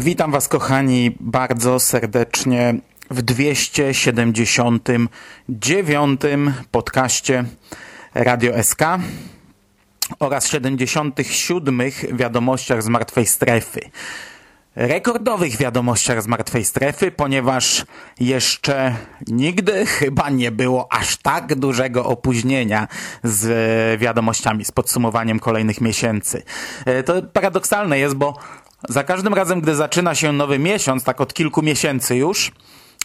Witam Was, kochani, bardzo serdecznie w 279 podcaście Radio SK oraz 77 wiadomościach z martwej strefy. Rekordowych wiadomościach z martwej strefy, ponieważ jeszcze nigdy chyba nie było aż tak dużego opóźnienia z wiadomościami, z podsumowaniem kolejnych miesięcy. E, to paradoksalne jest, bo za każdym razem, gdy zaczyna się nowy miesiąc, tak od kilku miesięcy już,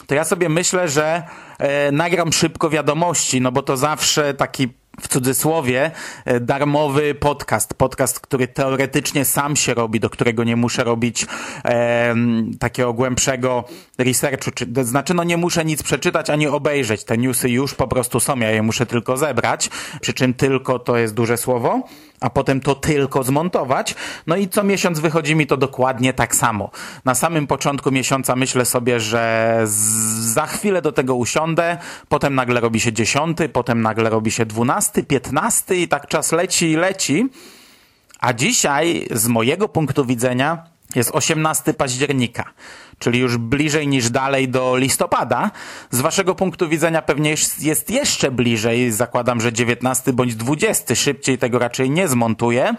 to ja sobie myślę, że e, nagram szybko wiadomości, no bo to zawsze taki w cudzysłowie e, darmowy podcast. Podcast, który teoretycznie sam się robi, do którego nie muszę robić e, takiego głębszego researchu. Czy, to znaczy, no nie muszę nic przeczytać ani obejrzeć. Te newsy już po prostu są, ja je muszę tylko zebrać. Przy czym tylko to jest duże słowo a potem to tylko zmontować. No i co miesiąc wychodzi mi to dokładnie tak samo. Na samym początku miesiąca myślę sobie, że za chwilę do tego usiądę, potem nagle robi się dziesiąty, potem nagle robi się dwunasty, piętnasty i tak czas leci i leci. A dzisiaj z mojego punktu widzenia jest 18 października czyli już bliżej niż dalej do listopada. Z waszego punktu widzenia pewnie jest jeszcze bliżej, zakładam, że 19 bądź 20, szybciej tego raczej nie zmontuję.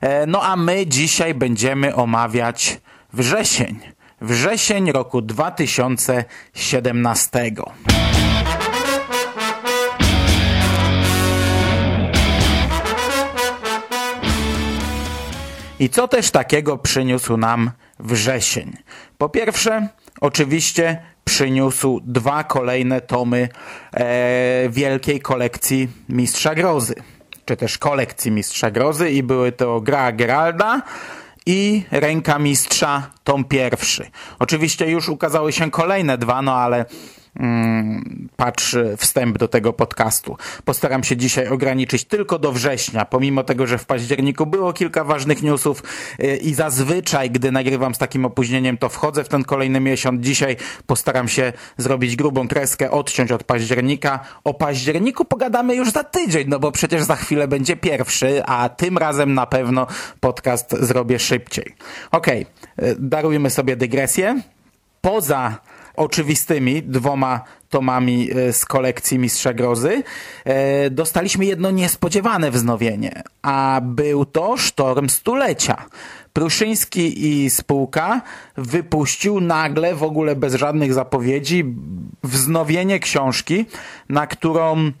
E, no a my dzisiaj będziemy omawiać wrzesień. Wrzesień roku 2017. I co też takiego przyniósł nam wrzesień? Po pierwsze, oczywiście przyniósł dwa kolejne tomy e, wielkiej kolekcji Mistrza Grozy, czy też kolekcji Mistrza Grozy i były to Gra Geralda i Ręka Mistrza, tom pierwszy. Oczywiście już ukazały się kolejne dwa, no ale patrz wstęp do tego podcastu. Postaram się dzisiaj ograniczyć tylko do września, pomimo tego, że w październiku było kilka ważnych newsów y, i zazwyczaj, gdy nagrywam z takim opóźnieniem, to wchodzę w ten kolejny miesiąc. Dzisiaj postaram się zrobić grubą kreskę, odciąć od października. O październiku pogadamy już za tydzień, no bo przecież za chwilę będzie pierwszy, a tym razem na pewno podcast zrobię szybciej. Okej, okay. darujmy sobie dygresję. Poza oczywistymi dwoma tomami e, z kolekcji Mistrza Grozy, e, dostaliśmy jedno niespodziewane wznowienie, a był to Sztorm Stulecia. Pruszyński i spółka wypuścił nagle, w ogóle bez żadnych zapowiedzi, wznowienie książki, na którą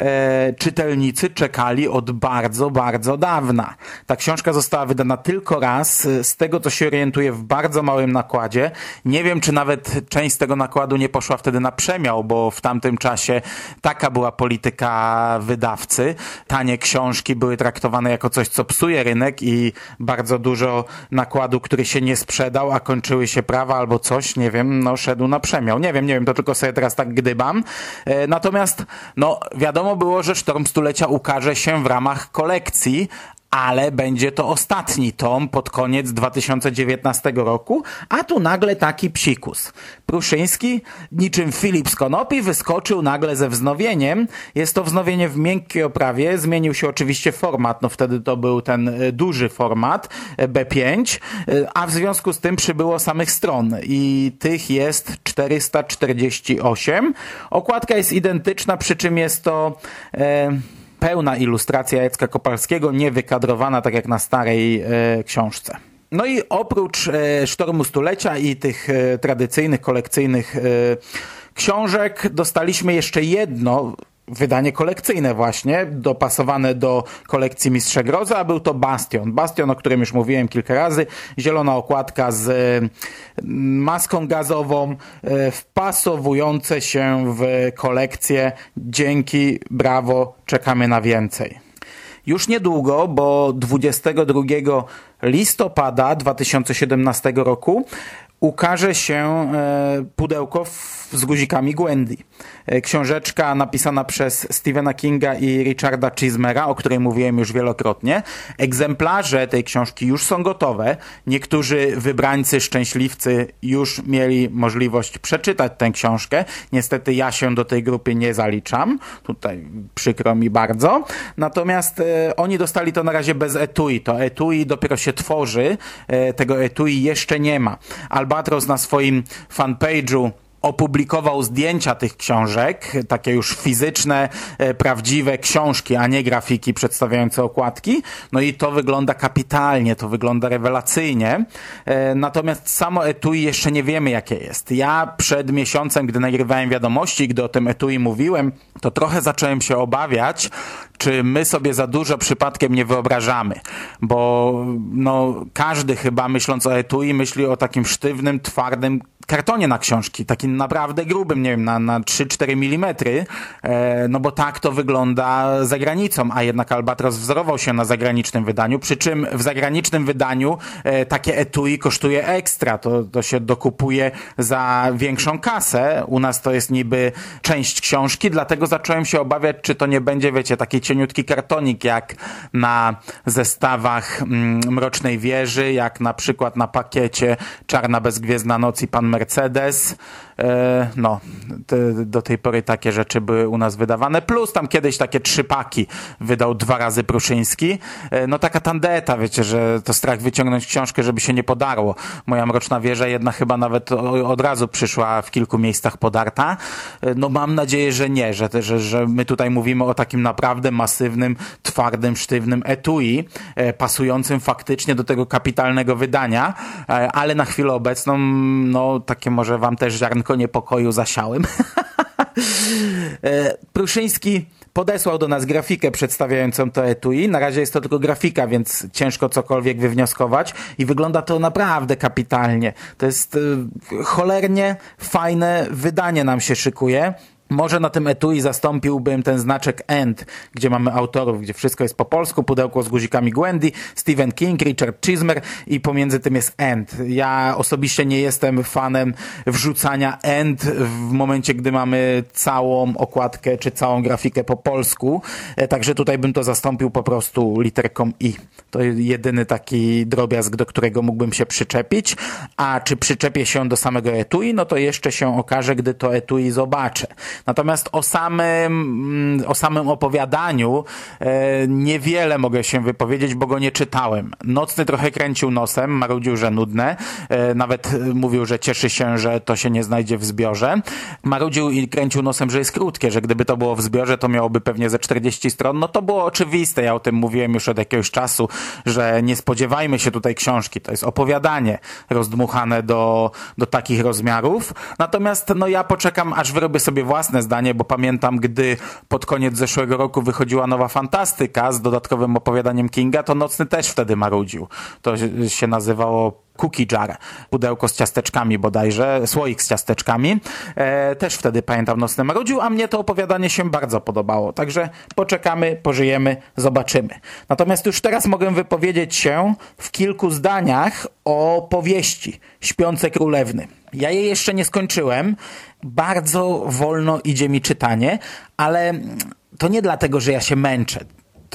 e, czytelnicy czekali od bardzo, bardzo dawna. Ta książka została wydana tylko raz, z tego co się orientuję w bardzo małym nakładzie. Nie wiem, czy nawet część z tego nakładu nie poszła wtedy na przemiał, bo w tamtym czasie taka była polityka wydawcy. Tanie książki były traktowane jako coś, co psuje rynek i bardzo dużo nakładu, który się nie sprzedał, a kończyły się prawa albo coś, nie wiem, no szedł na przemiał. Nie wiem, nie wiem, to tylko sobie teraz tak gdybam. E, natomiast, no wiadomo, wiadomo było, że Sztorm Stulecia ukaże się w ramach kolekcji, ale będzie to ostatni tom pod koniec 2019 roku, a tu nagle taki psikus. Pruszyński, niczym Filip z Konopi, wyskoczył nagle ze wznowieniem. Jest to wznowienie w miękkiej oprawie, zmienił się oczywiście format, no wtedy to był ten e, duży format e, B5, e, a w związku z tym przybyło samych stron i tych jest 448. Okładka jest identyczna, przy czym jest to... E, pełna ilustracja Jacka Kopalskiego, nie wykadrowana tak jak na starej e, książce. No i oprócz e, Sztormu Stulecia i tych e, tradycyjnych, kolekcyjnych książek dostaliśmy jeszcze jedno wydanie kolekcyjne właśnie, dopasowane do kolekcji Mistrza Groza, a był to Bastion. Bastion, o którym już mówiłem kilka razy. Zielona okładka z mm, maską gazową, e, wpasowujące się w kolekcję. Dzięki, brawo, czekamy na więcej. Już niedługo, bo 22 listopada 2017 roku ukaże się e, pudełko z guzikami Gwendy. E, książeczka napisana przez Stephena Kinga i Richarda Chismera, o której mówiłem już wielokrotnie. Egzemplarze tej książki już są gotowe. Niektórzy wybrańcy, szczęśliwcy już mieli możliwość przeczytać tę książkę. Niestety ja się do tej grupy nie zaliczam. Tutaj przykro mi bardzo. Natomiast e, oni dostali to na razie bez etui. To etui dopiero się tworzy. E, tego etui jeszcze nie ma. Albatros na swoim fanpage'u opublikował zdjęcia tych książek, takie już fizyczne, e, prawdziwe książki, a nie grafiki przedstawiające okładki. No i to wygląda kapitalnie, to wygląda rewelacyjnie. E, natomiast samo etui jeszcze nie wiemy jakie jest. Ja przed miesiącem, gdy nagrywałem wiadomości, gdy o tym etui mówiłem, to trochę zacząłem się obawiać, czy my sobie za dużo przypadkiem nie wyobrażamy, bo no, każdy chyba myśląc o etui myśli o takim sztywnym, twardym kartonie na książki, takim naprawdę grubym, nie wiem, na, na 3-4 mm, e, no bo tak to wygląda za granicą, a jednak Albatros wzorował się na zagranicznym wydaniu, przy czym w zagranicznym wydaniu e, takie etui kosztuje ekstra, to, to się dokupuje za większą kasę, u nas to jest niby część książki, dlatego zacząłem się obawiać, czy to nie będzie, wiecie, taki cieniutki kartonik, jak na zestawach mm, Mrocznej Wieży, jak na przykład na pakiecie Czarna Bezgwiezdna Noc i Pan Mercedes. E, no, do tej pory takie rzeczy były u nas wydawane. Plus tam kiedyś takie trzy paki wydał dwa razy Pruszyński. E, no taka tandeta, wiecie, że to strach wyciągnąć książkę, żeby się nie podarło. Moja Mroczna Wieża jedna chyba nawet od razu przyszła w kilku miejscach podarta. E, no mam nadzieję, że nie, że, że, że my tutaj mówimy o takim naprawdę masywnym, twardym, sztywnym etui, pasującym faktycznie do tego kapitalnego wydania, ale na chwilę obecną, no takie może wam też ziarnko niepokoju zasiałem. E, Pruszyński podesłał do nas grafikę przedstawiającą to etui. Na razie jest to tylko grafika, więc ciężko cokolwiek wywnioskować i wygląda to naprawdę kapitalnie. To jest e, cholernie fajne wydanie nam się szykuje. Może na tym etui zastąpiłbym ten znaczek END, gdzie mamy autorów, gdzie wszystko jest po polsku, pudełko z guzikami Gwendy, Stephen King, Richard Chismer i pomiędzy tym jest END. Ja osobiście nie jestem fanem wrzucania END w momencie, gdy mamy całą okładkę czy całą grafikę po polsku, e, także tutaj bym to zastąpił po prostu literką I. To jedyny taki drobiazg, do którego mógłbym się przyczepić, a czy przyczepię się do samego etui, no to jeszcze się okaże, gdy to etui zobaczę. Natomiast o samym, o samym opowiadaniu e, niewiele mogę się wypowiedzieć, bo go nie czytałem. Nocny trochę kręcił nosem, marudził, że nudne. E, nawet mówił, że cieszy się, że to się nie znajdzie w zbiorze. Marudził i kręcił nosem, że jest krótkie, że gdyby to było w zbiorze, to miałoby pewnie ze 40 stron. No to było oczywiste. Ja o tym mówiłem już od jakiegoś czasu, że nie spodziewajmy się tutaj książki. To jest opowiadanie rozdmuchane do, do takich rozmiarów. Natomiast no ja poczekam, aż wyrobię sobie własne własne zdanie, bo pamiętam, gdy pod koniec zeszłego roku wychodziła nowa fantastyka z dodatkowym opowiadaniem Kinga, to Nocny też wtedy marudził. To się nazywało cookie jar, pudełko z ciasteczkami bodajże, słoik z ciasteczkami. E, też wtedy pamiętam Nocny marudził, a mnie to opowiadanie się bardzo podobało. Także poczekamy, pożyjemy, zobaczymy. Natomiast już teraz mogę wypowiedzieć się w kilku zdaniach o powieści Śpiące Królewny. Ja jej jeszcze nie skończyłem. Bardzo wolno idzie mi czytanie, ale to nie dlatego, że ja się męczę.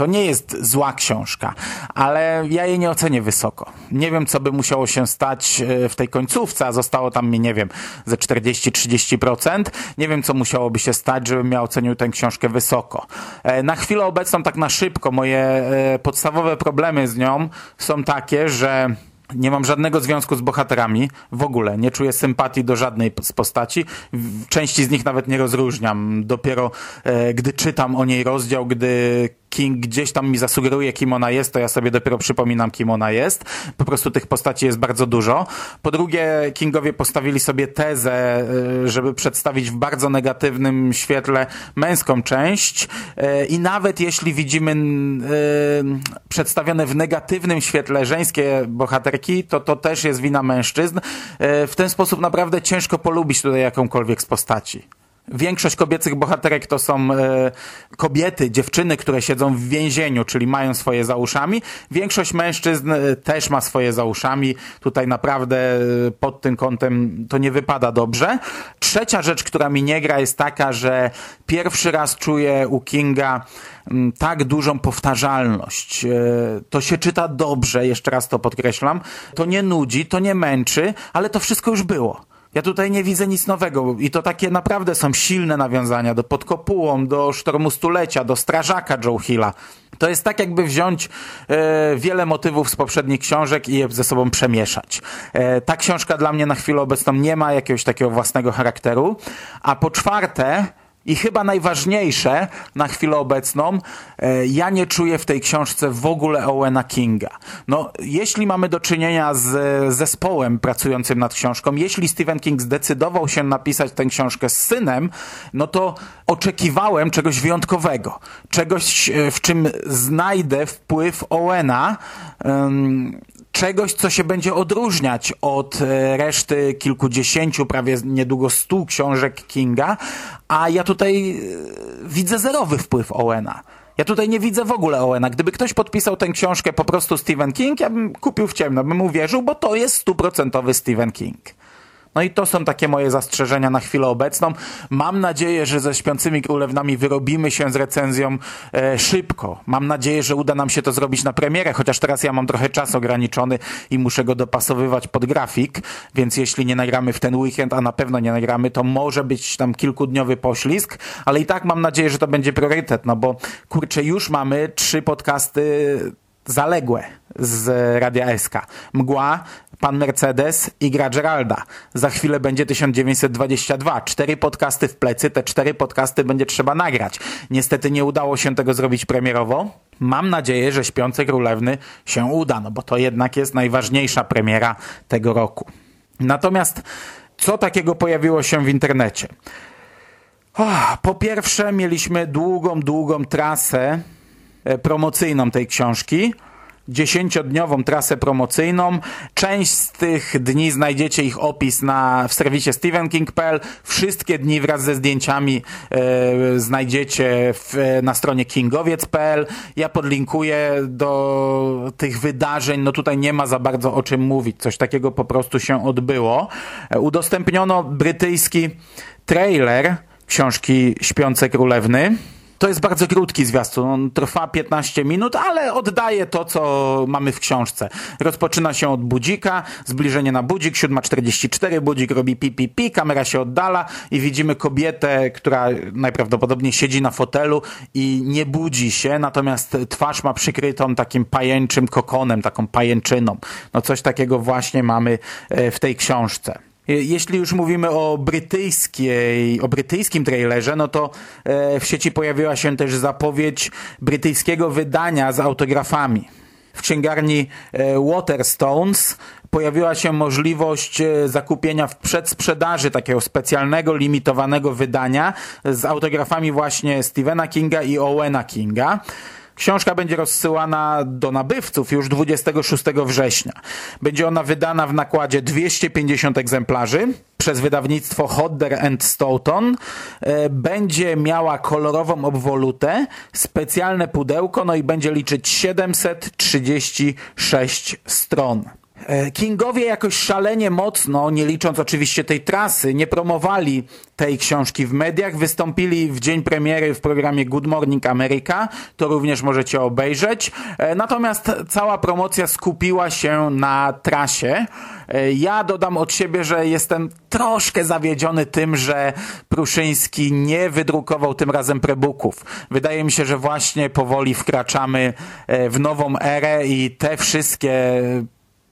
To nie jest zła książka, ale ja jej nie ocenię wysoko. Nie wiem, co by musiało się stać e, w tej końcówce, a zostało tam mi, nie wiem, ze 40-30%. Nie wiem, co musiałoby się stać, żebym ja ocenił tę książkę wysoko. E, na chwilę obecną, tak na szybko, moje e, podstawowe problemy z nią są takie, że nie mam żadnego związku z bohaterami, w ogóle. Nie czuję sympatii do żadnej z postaci. Części z nich nawet nie rozróżniam. Dopiero e, gdy czytam o niej rozdział, gdy King gdzieś tam mi zasugeruje, kim ona jest, to ja sobie dopiero przypominam, kim ona jest. Po prostu tych postaci jest bardzo dużo. Po drugie, Kingowie postawili sobie tezę, y, żeby przedstawić w bardzo negatywnym świetle męską część y, i nawet jeśli widzimy y, przedstawione w negatywnym świetle żeńskie bohaterki, to to też jest wina mężczyzn. W ten sposób naprawdę ciężko polubić tutaj jakąkolwiek z postaci Większość kobiecych bohaterek to są e, kobiety, dziewczyny, które siedzą w więzieniu, czyli mają swoje za uszami. Większość mężczyzn e, też ma swoje za uszami. Tutaj naprawdę e, pod tym kątem to nie wypada dobrze. Trzecia rzecz, która mi nie gra jest taka, że pierwszy raz czuję u Kinga mm, tak dużą powtarzalność. E, to się czyta dobrze, jeszcze raz to podkreślam. To nie nudzi, to nie męczy, ale to wszystko już było. Ja tutaj nie widzę nic nowego i to takie naprawdę są silne nawiązania do Podkopułą, do Sztormu Stulecia, do Strażaka Joe Hilla. To jest tak jakby wziąć e, wiele motywów z poprzednich książek i je ze sobą przemieszać. E, ta książka dla mnie na chwilę obecną nie ma jakiegoś takiego własnego charakteru. A po czwarte, i chyba najważniejsze na chwilę obecną, e, ja nie czuję w tej książce w ogóle Owena Kinga. No, jeśli mamy do czynienia z zespołem pracującym nad książką, jeśli Stephen King zdecydował się napisać tę książkę z synem, no to oczekiwałem czegoś wyjątkowego. Czegoś, e, w czym znajdę wpływ Owena, czegoś, co się będzie odróżniać od e, reszty kilkudziesięciu, prawie niedługo stu książek Kinga, a ja tutaj e, widzę zerowy wpływ Owena. Ja tutaj nie widzę w ogóle Owena. Gdyby ktoś podpisał tę książkę po prostu Stephen King, ja bym kupił w ciemno, bym uwierzył, bo to jest stuprocentowy Stephen King. No i to są takie moje zastrzeżenia na chwilę obecną. Mam nadzieję, że ze Śpiącymi Królewami wyrobimy się z recenzją e, szybko. Mam nadzieję, że uda nam się to zrobić na premierę, chociaż teraz ja mam trochę czas ograniczony i muszę go dopasowywać pod grafik, więc jeśli nie nagramy w ten weekend, a na pewno nie nagramy, to może być tam kilkudniowy poślizg, ale i tak mam nadzieję, że to będzie priorytet, no bo kurczę, już mamy trzy podcasty zaległe z Radia SK. Mgła, Pan Mercedes i gra Geralda. Za chwilę będzie 1922. Cztery podcasty w plecy, te cztery podcasty będzie trzeba nagrać. Niestety nie udało się tego zrobić premierowo. Mam nadzieję, że Śpiące Królewny się uda, no bo to jednak jest najważniejsza premiera tego roku. Natomiast co takiego pojawiło się w internecie? Oh, po pierwsze mieliśmy długą, długą trasę e, promocyjną tej książki dziesięciodniową trasę promocyjną. Część z tych dni znajdziecie ich opis na, w serwisie stevenking.pl. Wszystkie dni wraz ze zdjęciami e, znajdziecie w, na stronie kingowiec.pl. Ja podlinkuję do tych wydarzeń. No tutaj nie ma za bardzo o czym mówić. Coś takiego po prostu się odbyło. E, udostępniono brytyjski trailer książki Śpiące Królewny. To jest bardzo krótki zwiastun, on trwa 15 minut, ale oddaje to, co mamy w książce. Rozpoczyna się od budzika, zbliżenie na budzik, 7.44, budzik robi pi, kamera się oddala i widzimy kobietę, która najprawdopodobniej siedzi na fotelu i nie budzi się, natomiast twarz ma przykrytą takim pajęczym kokonem, taką pajęczyną. No coś takiego właśnie mamy e, w tej książce. Jeśli już mówimy o brytyjskiej, o brytyjskim trailerze, no to e, w sieci pojawiła się też zapowiedź brytyjskiego wydania z autografami. W księgarni e, Waterstones pojawiła się możliwość e, zakupienia w przedsprzedaży takiego specjalnego, limitowanego wydania z autografami właśnie Stephena Kinga i Owena Kinga. Książka będzie rozsyłana do nabywców już 26 września. Będzie ona wydana w nakładzie 250 egzemplarzy przez wydawnictwo Hodder and Stoughton. E, będzie miała kolorową obwolutę, specjalne pudełko, no i będzie liczyć 736 stron. E, Kingowie jakoś szalenie mocno, nie licząc oczywiście tej trasy, nie promowali tej książki w mediach. Wystąpili w dzień premiery w programie Good Morning America. To również możecie obejrzeć. E, natomiast cała promocja skupiła się na trasie. E, ja dodam od siebie, że jestem troszkę zawiedziony tym, że Pruszyński nie wydrukował tym razem prebooków. Wydaje mi się, że właśnie powoli wkraczamy w nową erę i te wszystkie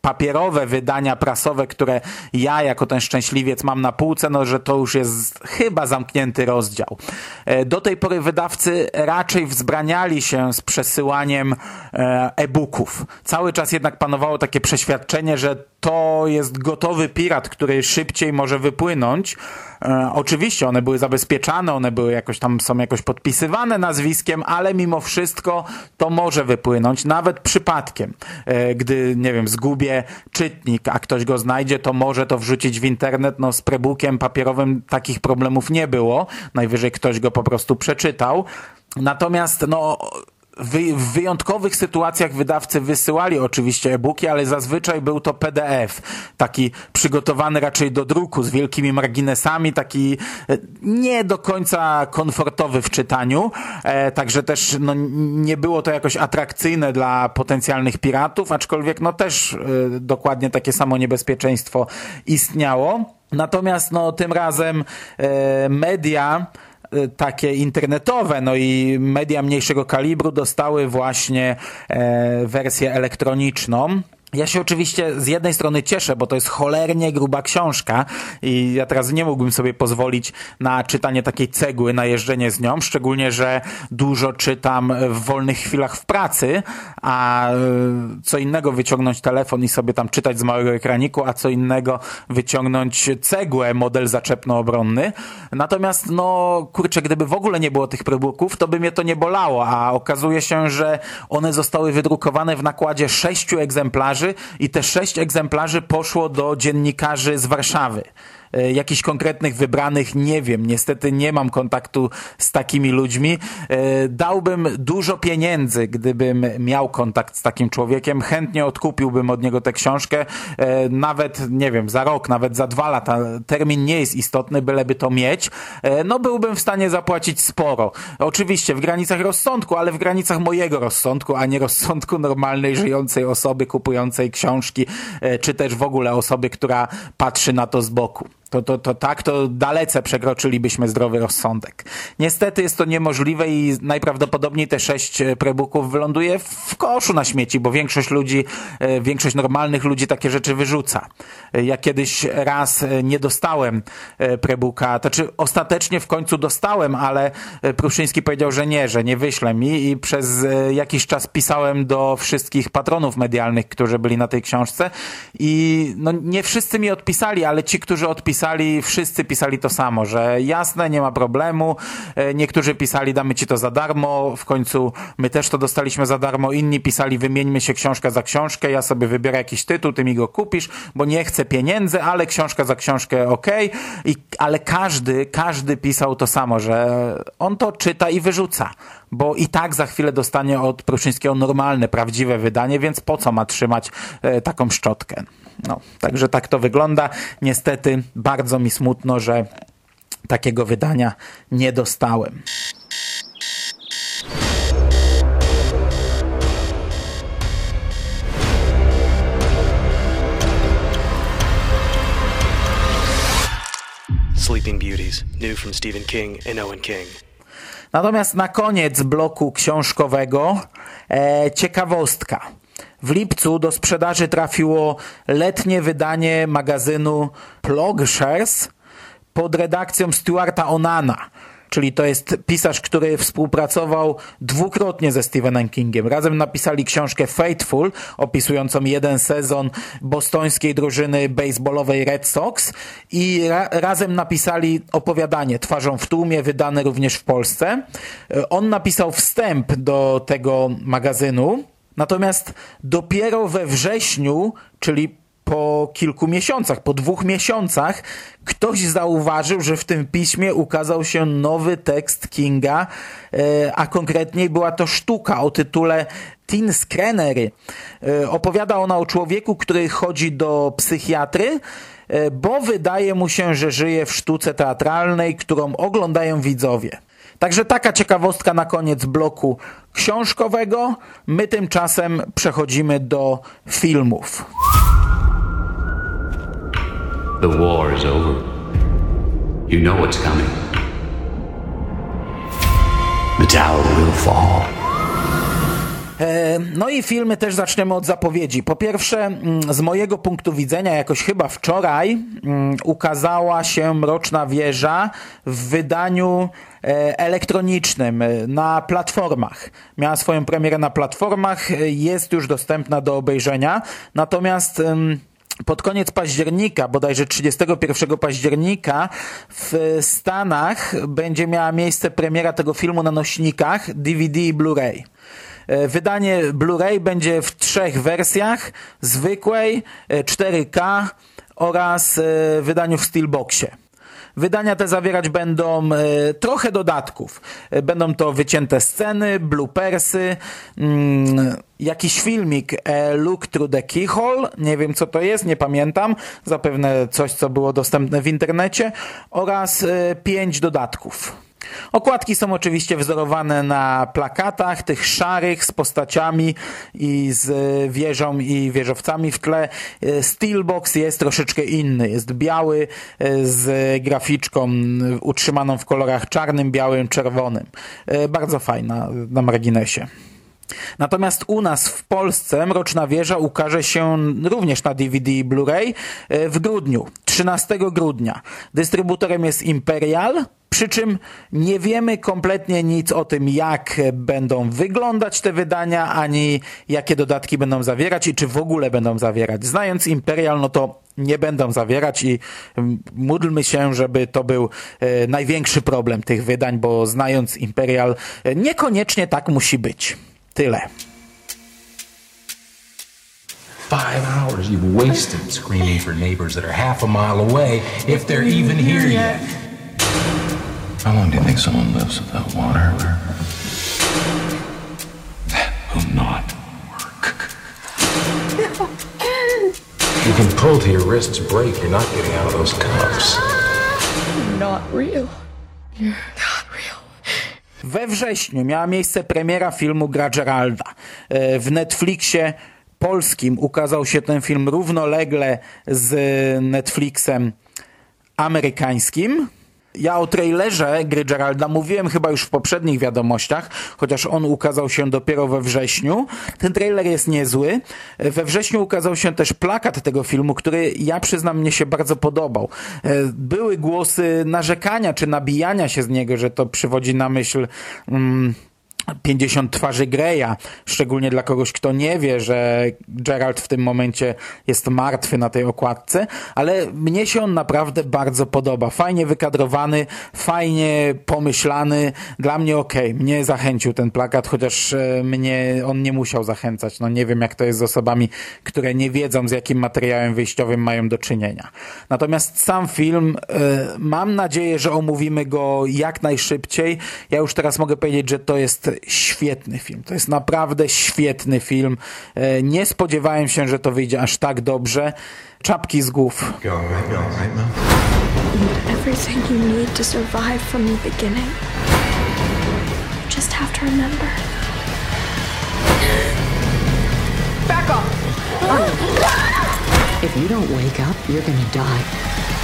papierowe wydania prasowe, które ja jako ten szczęśliwiec mam na półce, no że to już jest chyba zamknięty rozdział. E, do tej pory wydawcy raczej wzbraniali się z przesyłaniem e, e-booków. Cały czas jednak panowało takie przeświadczenie, że to jest gotowy pirat, który szybciej może wypłynąć. E, oczywiście one były zabezpieczane, one były jakoś tam, są jakoś podpisywane nazwiskiem, ale mimo wszystko to może wypłynąć, nawet przypadkiem. E, gdy, nie wiem, zgubię czytnik, a ktoś go znajdzie, to może to wrzucić w internet. No z prebookiem papierowym takich problemów nie było. Najwyżej ktoś go po prostu przeczytał. Natomiast, no w wyjątkowych sytuacjach wydawcy wysyłali oczywiście e-booki, ale zazwyczaj był to PDF, taki przygotowany raczej do druku z wielkimi marginesami, taki e, nie do końca komfortowy w czytaniu, e, także też no, nie było to jakoś atrakcyjne dla potencjalnych piratów, aczkolwiek no też e, dokładnie takie samo niebezpieczeństwo istniało. Natomiast no, tym razem e, media takie internetowe, no i media mniejszego kalibru dostały właśnie e, wersję elektroniczną. Ja się oczywiście z jednej strony cieszę, bo to jest cholernie gruba książka i ja teraz nie mógłbym sobie pozwolić na czytanie takiej cegły, na jeżdżenie z nią, szczególnie, że dużo czytam w wolnych chwilach w pracy, a e, co innego wyciągnąć telefon i sobie tam czytać z małego ekraniku, a co innego wyciągnąć cegłę, model zaczepno-obronny. Natomiast, no, kurczę, gdyby w ogóle nie było tych probooków, to by mnie to nie bolało, a okazuje się, że one zostały wydrukowane w nakładzie sześciu egzemplarzy egzemplarzy i te sześć egzemplarzy poszło do dziennikarzy z Warszawy. E, jakichś konkretnych wybranych nie wiem. Niestety nie mam kontaktu z takimi ludźmi. E, dałbym dużo pieniędzy, gdybym miał kontakt z takim człowiekiem. Chętnie odkupiłbym od niego tę książkę. E, nawet, nie wiem, za rok, nawet za dwa lata. Termin nie jest istotny, byleby to mieć. No byłbym w stanie zapłacić sporo. Oczywiście w granicach rozsądku, ale w granicach mojego rozsądku, a nie rozsądku normalnej, żyjącej osoby kupującej książki, czy też w ogóle osoby, która patrzy na to z boku. To, to, to tak, to dalece przekroczylibyśmy zdrowy rozsądek. Niestety jest to niemożliwe i najprawdopodobniej te sześć e, prebooków wyląduje w koszu na śmieci, bo większość ludzi, e, większość normalnych ludzi takie rzeczy wyrzuca. E, ja kiedyś raz nie dostałem prebooka, to znaczy ostatecznie w końcu dostałem, ale Pruszyński powiedział, że nie, że nie wyśle mi i przez jakiś czas pisałem do wszystkich patronów medialnych, którzy byli na tej książce i no nie wszyscy mi odpisali, ale ci, którzy odpisali pisali, wszyscy pisali to samo, że jasne, nie ma problemu. E, niektórzy pisali, damy ci to za darmo. W końcu my też to dostaliśmy za darmo. Inni pisali, wymieńmy się książkę za książkę. Ja sobie wybiorę jakiś tytuł, ty mi go kupisz, bo nie chcę pieniędzy, ale książka za książkę ok. I, ale każdy, każdy pisał to samo, że on to czyta i wyrzuca bo i tak za chwilę dostanie od Pruszyńskiego normalne, prawdziwe wydanie, więc po co ma trzymać e, taką szczotkę? No, także tak to wygląda. Niestety bardzo mi smutno, że takiego wydania nie dostałem. Sleeping Beauties, new from Stephen King and Owen King. Natomiast na koniec bloku książkowego e, ciekawostka. W lipcu do sprzedaży trafiło letnie wydanie magazynu Plogshares pod redakcją Stuarta Onana czyli to jest pisarz, który współpracował dwukrotnie ze Stephenem Kingiem. Razem napisali książkę Faithful, opisującą jeden sezon bostońskiej drużyny baseballowej Red Sox i ra razem napisali opowiadanie Twarzą w tłumie, wydane również w Polsce. On napisał wstęp do tego magazynu, Natomiast dopiero we wrześniu, czyli po kilku miesiącach, po dwóch miesiącach, ktoś zauważył, że w tym piśmie ukazał się nowy tekst Kinga, e, a konkretniej była to sztuka o tytule Tin Skrenery. E, opowiada ona o człowieku, który chodzi do psychiatry, e, bo wydaje mu się, że żyje w sztuce teatralnej, którą oglądają widzowie. Także taka ciekawostka na koniec bloku książkowego. My tymczasem przechodzimy do filmów. The war is over. You know what's coming. The tower will fall. E, no i filmy też zaczniemy od zapowiedzi. Po pierwsze, mm, z mojego punktu widzenia, jakoś chyba wczoraj mm, ukazała się Mroczna Wieża w wydaniu e, elektronicznym e, na platformach. Miała swoją premierę na platformach, jest już dostępna do obejrzenia. Natomiast pod koniec października, bodajże 31 października w Stanach będzie miała miejsce premiera tego filmu na nośnikach DVD i Blu-ray. E, wydanie Blu-ray będzie w trzech wersjach: zwykłej, 4K oraz e, wydaniu w Steelboxie. Wydania te zawierać będą e, trochę dodatków. E, będą to wycięte sceny, bloopersy, mm, jakiś filmik e, Look Through the Keyhole, nie wiem co to jest, nie pamiętam, zapewne coś co było dostępne w internecie oraz e, pięć dodatków. Okładki są oczywiście wzorowane na plakatach, tych szarych z postaciami i z wieżą i wieżowcami w tle. Steelbox jest troszeczkę inny. Jest biały z graficzką utrzymaną w kolorach czarnym, białym, czerwonym. Bardzo fajna na marginesie. Natomiast u nas w Polsce Mroczna Wieża ukaże się również na DVD i Blu-ray w grudniu, 13 grudnia. Dystrybutorem jest Imperial, przy czym nie wiemy kompletnie nic o tym, jak będą wyglądać te wydania, ani jakie dodatki będą zawierać i czy w ogóle będą zawierać. Znając Imperial, no to nie będą zawierać i módlmy się, żeby to był e, największy problem tych wydań, bo znając Imperial, e, niekoniecznie tak musi być. Tyle. Five hours you've wasted screaming for neighbors that are half a mile away, if they're even here yet. How long do you think someone lives without water? That will not work. You can pull till your wrists break. You're not getting out of those cuffs. You're not real. You're not real. We wrześniu miała miejsce premiera filmu Gra Geralda. E, w Netflixie polskim ukazał się ten film równolegle z Netflixem amerykańskim. Ja o trailerze gry Geralda mówiłem chyba już w poprzednich wiadomościach, chociaż on ukazał się dopiero we wrześniu. Ten trailer jest niezły. We wrześniu ukazał się też plakat tego filmu, który ja przyznam mnie się bardzo podobał. E, były głosy narzekania czy nabijania się z niego, że to przywodzi na myśl... Mm, 50 twarzy Greya, szczególnie dla kogoś, kto nie wie, że Gerald w tym momencie jest martwy na tej okładce, ale mnie się on naprawdę bardzo podoba. Fajnie wykadrowany, fajnie pomyślany, dla mnie ok, mnie zachęcił ten plakat, chociaż e, mnie on nie musiał zachęcać. No nie wiem, jak to jest z osobami, które nie wiedzą, z jakim materiałem wyjściowym mają do czynienia. Natomiast sam film, e, mam nadzieję, że omówimy go jak najszybciej. Ja już teraz mogę powiedzieć, że to jest świetny film. To jest naprawdę świetny film. E, nie spodziewałem się, że to wyjdzie aż tak dobrze. Czapki z głów. Everything you need to survive from the beginning. Just have to remember. Back off! If you don't wake up, you're gonna die.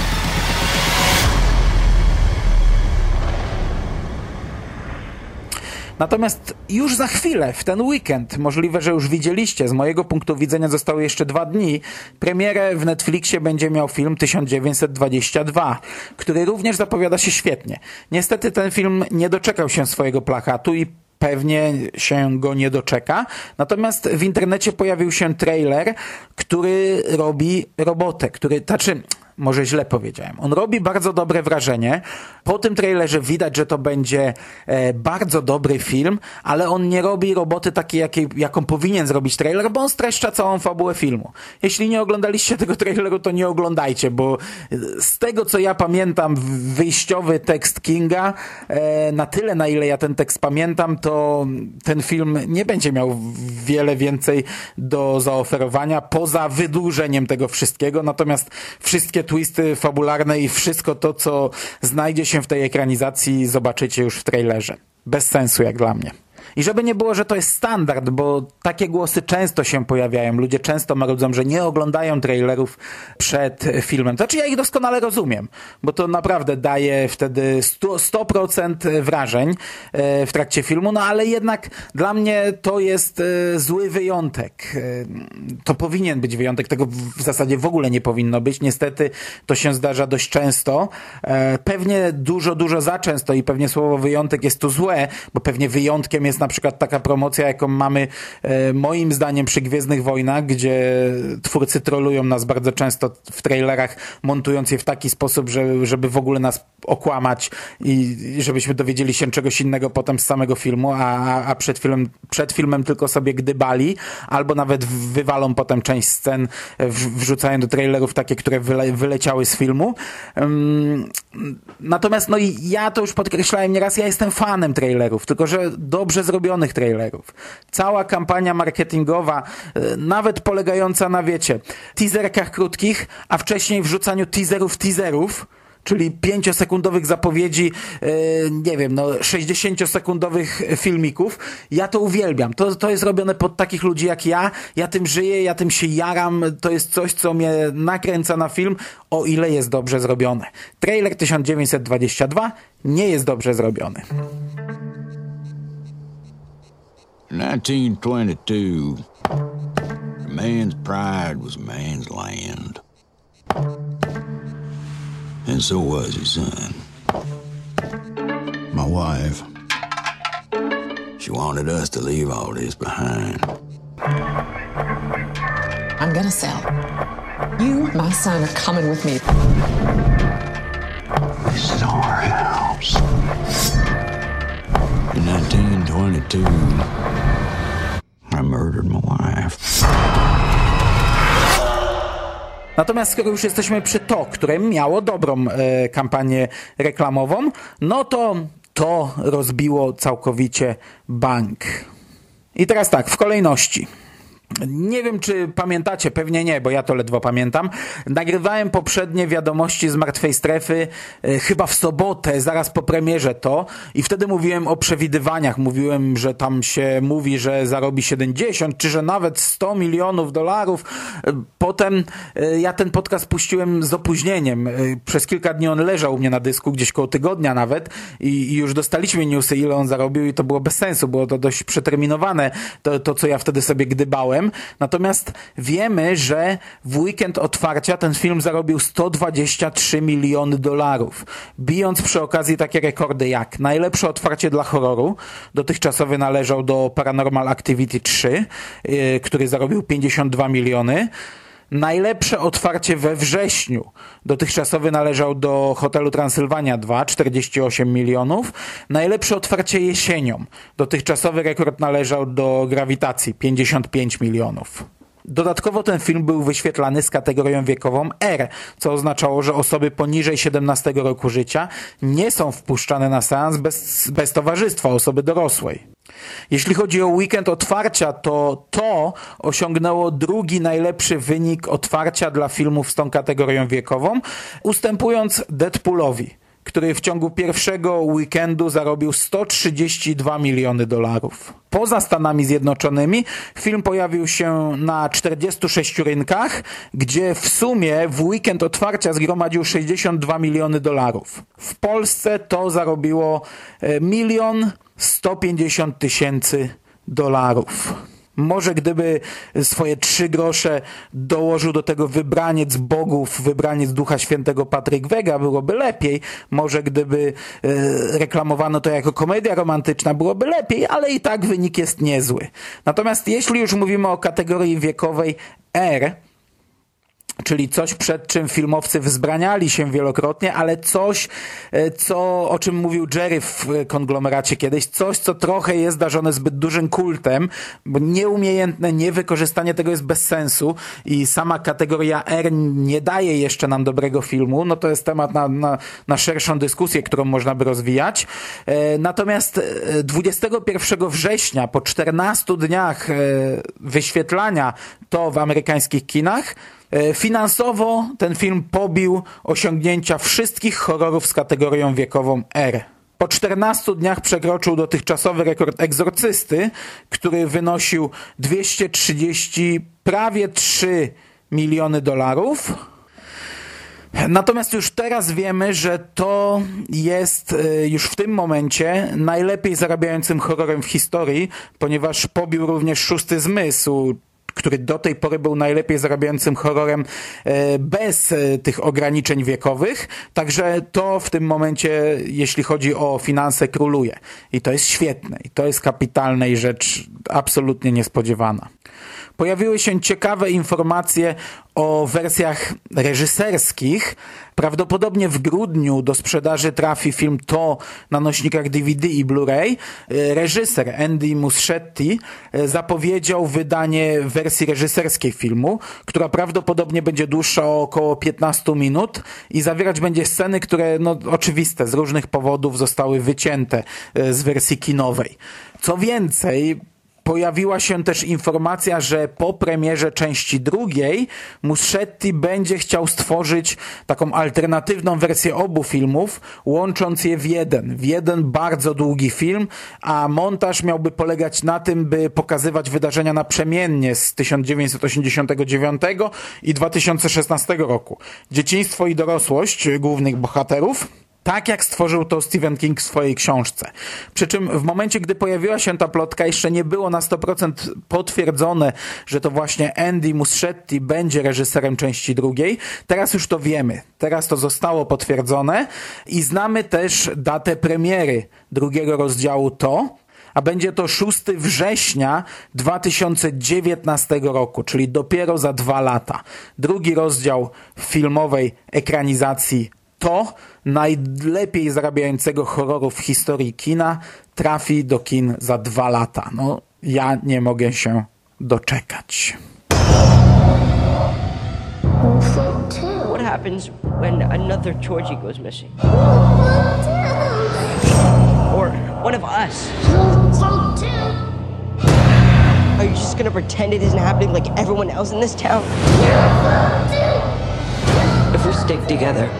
Natomiast już za chwilę, w ten weekend, możliwe, że już widzieliście, z mojego punktu widzenia zostały jeszcze dwa dni, premierę w Netflixie będzie miał film 1922, który również zapowiada się świetnie. Niestety ten film nie doczekał się swojego plakatu i pewnie się go nie doczeka. Natomiast w internecie pojawił się trailer, który robi robotę, który, znaczy, może źle powiedziałem. On robi bardzo dobre wrażenie. Po tym trailerze widać, że to będzie e, bardzo dobry film, ale on nie robi roboty takiej, jakiej, jaką powinien zrobić trailer, bo on streszcza całą fabułę filmu. Jeśli nie oglądaliście tego traileru, to nie oglądajcie, bo z tego, co ja pamiętam, wyjściowy tekst Kinga, e, na tyle, na ile ja ten tekst pamiętam, to ten film nie będzie miał wiele więcej do zaoferowania, poza wydłużeniem tego wszystkiego, natomiast wszystkie twisty fabularne i wszystko to, co znajdzie się w tej ekranizacji, zobaczycie już w trailerze. Bez sensu jak dla mnie. I żeby nie było, że to jest standard, bo takie głosy często się pojawiają. Ludzie często marudzą, że nie oglądają trailerów przed filmem. Znaczy ja ich doskonale rozumiem, bo to naprawdę daje wtedy 100%, 100 wrażeń e, w trakcie filmu, no ale jednak dla mnie to jest e, zły wyjątek. E, to powinien być wyjątek, tego w zasadzie w ogóle nie powinno być. Niestety to się zdarza dość często. Pewnie dużo, dużo za często i pewnie słowo wyjątek jest tu złe, bo pewnie wyjątkiem jest na na przykład taka promocja, jaką mamy e, moim zdaniem przy Gwiezdnych Wojnach, gdzie twórcy trolują nas bardzo często w trailerach, montując je w taki sposób, że, żeby w ogóle nas okłamać i, żebyśmy dowiedzieli się czegoś innego potem z samego filmu, a, a przed, filmem, przed filmem tylko sobie gdybali, albo nawet wywalą potem część scen, wrzucają do trailerów takie, które wyle, wyleciały z filmu. Natomiast no i ja to już podkreślałem nieraz, ja jestem fanem trailerów, tylko że dobrze zrobionych trailerów. Cała kampania marketingowa, e, nawet polegająca na, wiecie, teaserkach krótkich, a wcześniej wrzucaniu teaserów teaserów, czyli pięciosekundowych zapowiedzi, e, nie wiem, no 60-sekundowych filmików. Ja to uwielbiam. To, to jest robione pod takich ludzi jak ja. Ja tym żyję, ja tym się jaram. To jest coś, co mnie nakręca na film, o ile jest dobrze zrobione. Trailer 1922 nie jest dobrze zrobiony. 1922 a man's pride was man's land. And so was his son. My wife. She wanted us to leave all this behind. I'm gonna sell. You, my son, are coming with me. This is our house. In 1922, I murdered my wife. Natomiast skoro już jesteśmy przy to, które miało dobrą e, kampanię reklamową, no to to rozbiło całkowicie bank. I teraz tak, w kolejności. Nie wiem, czy pamiętacie, pewnie nie, bo ja to ledwo pamiętam. Nagrywałem poprzednie wiadomości z martwej strefy e, chyba w sobotę, zaraz po premierze to i wtedy mówiłem o przewidywaniach. Mówiłem, że tam się mówi, że zarobi 70 czy że nawet 100 milionów dolarów. E, potem e, ja ten podcast puściłem z opóźnieniem. Przez kilka dni on leżał u mnie na dysku, gdzieś koło tygodnia nawet i, i już dostaliśmy newsy, ile on zarobił i to było bez sensu, było to dość przeterminowane, to, to co ja wtedy sobie gdybałem. Natomiast wiemy, że w weekend otwarcia ten film zarobił 123 miliony dolarów, bijąc przy okazji takie rekordy jak najlepsze otwarcie dla horroru, dotychczasowy należał do Paranormal Activity 3, yy, który zarobił 52 miliony, Najlepsze otwarcie we wrześniu. Dotychczasowy należał do hotelu Transylwania 2, 48 milionów. Najlepsze otwarcie jesienią. Dotychczasowy rekord należał do Grawitacji, 55 milionów. Dodatkowo ten film był wyświetlany z kategorią wiekową R, co oznaczało, że osoby poniżej 17 roku życia nie są wpuszczane na seans bez, bez towarzystwa osoby dorosłej. Jeśli chodzi o weekend otwarcia, to to osiągnęło drugi najlepszy wynik otwarcia dla filmów z tą kategorią wiekową, ustępując Deadpoolowi który w ciągu pierwszego weekendu zarobił 132 miliony dolarów. Poza Stanami Zjednoczonymi film pojawił się na 46 rynkach, gdzie w sumie w weekend otwarcia zgromadził 62 miliony dolarów. W Polsce to zarobiło e, milion 150 tysięcy dolarów. Może gdyby swoje trzy grosze dołożył do tego wybraniec bogów, wybraniec Ducha Świętego Patryk Wega, byłoby lepiej. Może gdyby e, reklamowano to jako komedia romantyczna, byłoby lepiej, ale i tak wynik jest niezły. Natomiast jeśli już mówimy o kategorii wiekowej R, czyli coś, przed czym filmowcy wzbraniali się wielokrotnie, ale coś, e, co, o czym mówił Jerry w konglomeracie kiedyś, coś, co trochę jest darzone zbyt dużym kultem, bo nieumiejętne niewykorzystanie tego jest bez sensu i sama kategoria R nie daje jeszcze nam dobrego filmu, no to jest temat na, na, na szerszą dyskusję, którą można by rozwijać. E, natomiast 21 e, września, po 14 dniach wyświetlania to w amerykańskich kinach, finansowo ten film pobił osiągnięcia wszystkich horrorów z kategorią wiekową R. Po 14 dniach przekroczył dotychczasowy rekord egzorcysty, który wynosił 230, prawie 3 miliony dolarów. Natomiast już teraz wiemy, że to jest e, już w tym momencie najlepiej zarabiającym horrorem w historii, ponieważ pobił również szósty zmysł, który do tej pory był najlepiej zarabiającym horrorem e, bez e, tych ograniczeń wiekowych. Także to w tym momencie, jeśli chodzi o finanse, króluje. I to jest świetne. I to jest kapitalne i rzecz absolutnie niespodziewana. Pojawiły się ciekawe informacje o wersjach reżyserskich. Prawdopodobnie w grudniu do sprzedaży trafi film To na nośnikach DVD i Blu-ray. Reżyser Andy Muschietti zapowiedział wydanie wersji reżyserskiej filmu, która prawdopodobnie będzie dłuższa o około 15 minut i zawierać będzie sceny, które no, oczywiste z różnych powodów zostały wycięte z wersji kinowej. Co więcej, pojawiła się też informacja, że po premierze części drugiej Muschetti będzie chciał stworzyć taką alternatywną wersję obu filmów, łącząc je w jeden, w jeden bardzo długi film, a montaż miałby polegać na tym, by pokazywać wydarzenia naprzemiennie z 1989 i 2016 roku. Dzieciństwo i dorosłość głównych bohaterów tak jak stworzył to Stephen King w swojej książce. Przy czym w momencie, gdy pojawiła się ta plotka, jeszcze nie było na 100% potwierdzone, że to właśnie Andy Muschietti będzie reżyserem części drugiej. Teraz już to wiemy. Teraz to zostało potwierdzone i znamy też datę premiery drugiego rozdziału to, a będzie to 6 września 2019 roku, czyli dopiero za dwa lata. Drugi rozdział filmowej ekranizacji to najlepiej zarabiającego horroru w historii kina trafi do kin za dwa lata. No, ja nie mogę się doczekać. What happens when another Georgie goes missing? Or one of us? Are you just gonna pretend it isn't happening like everyone else in this town? If we stick together,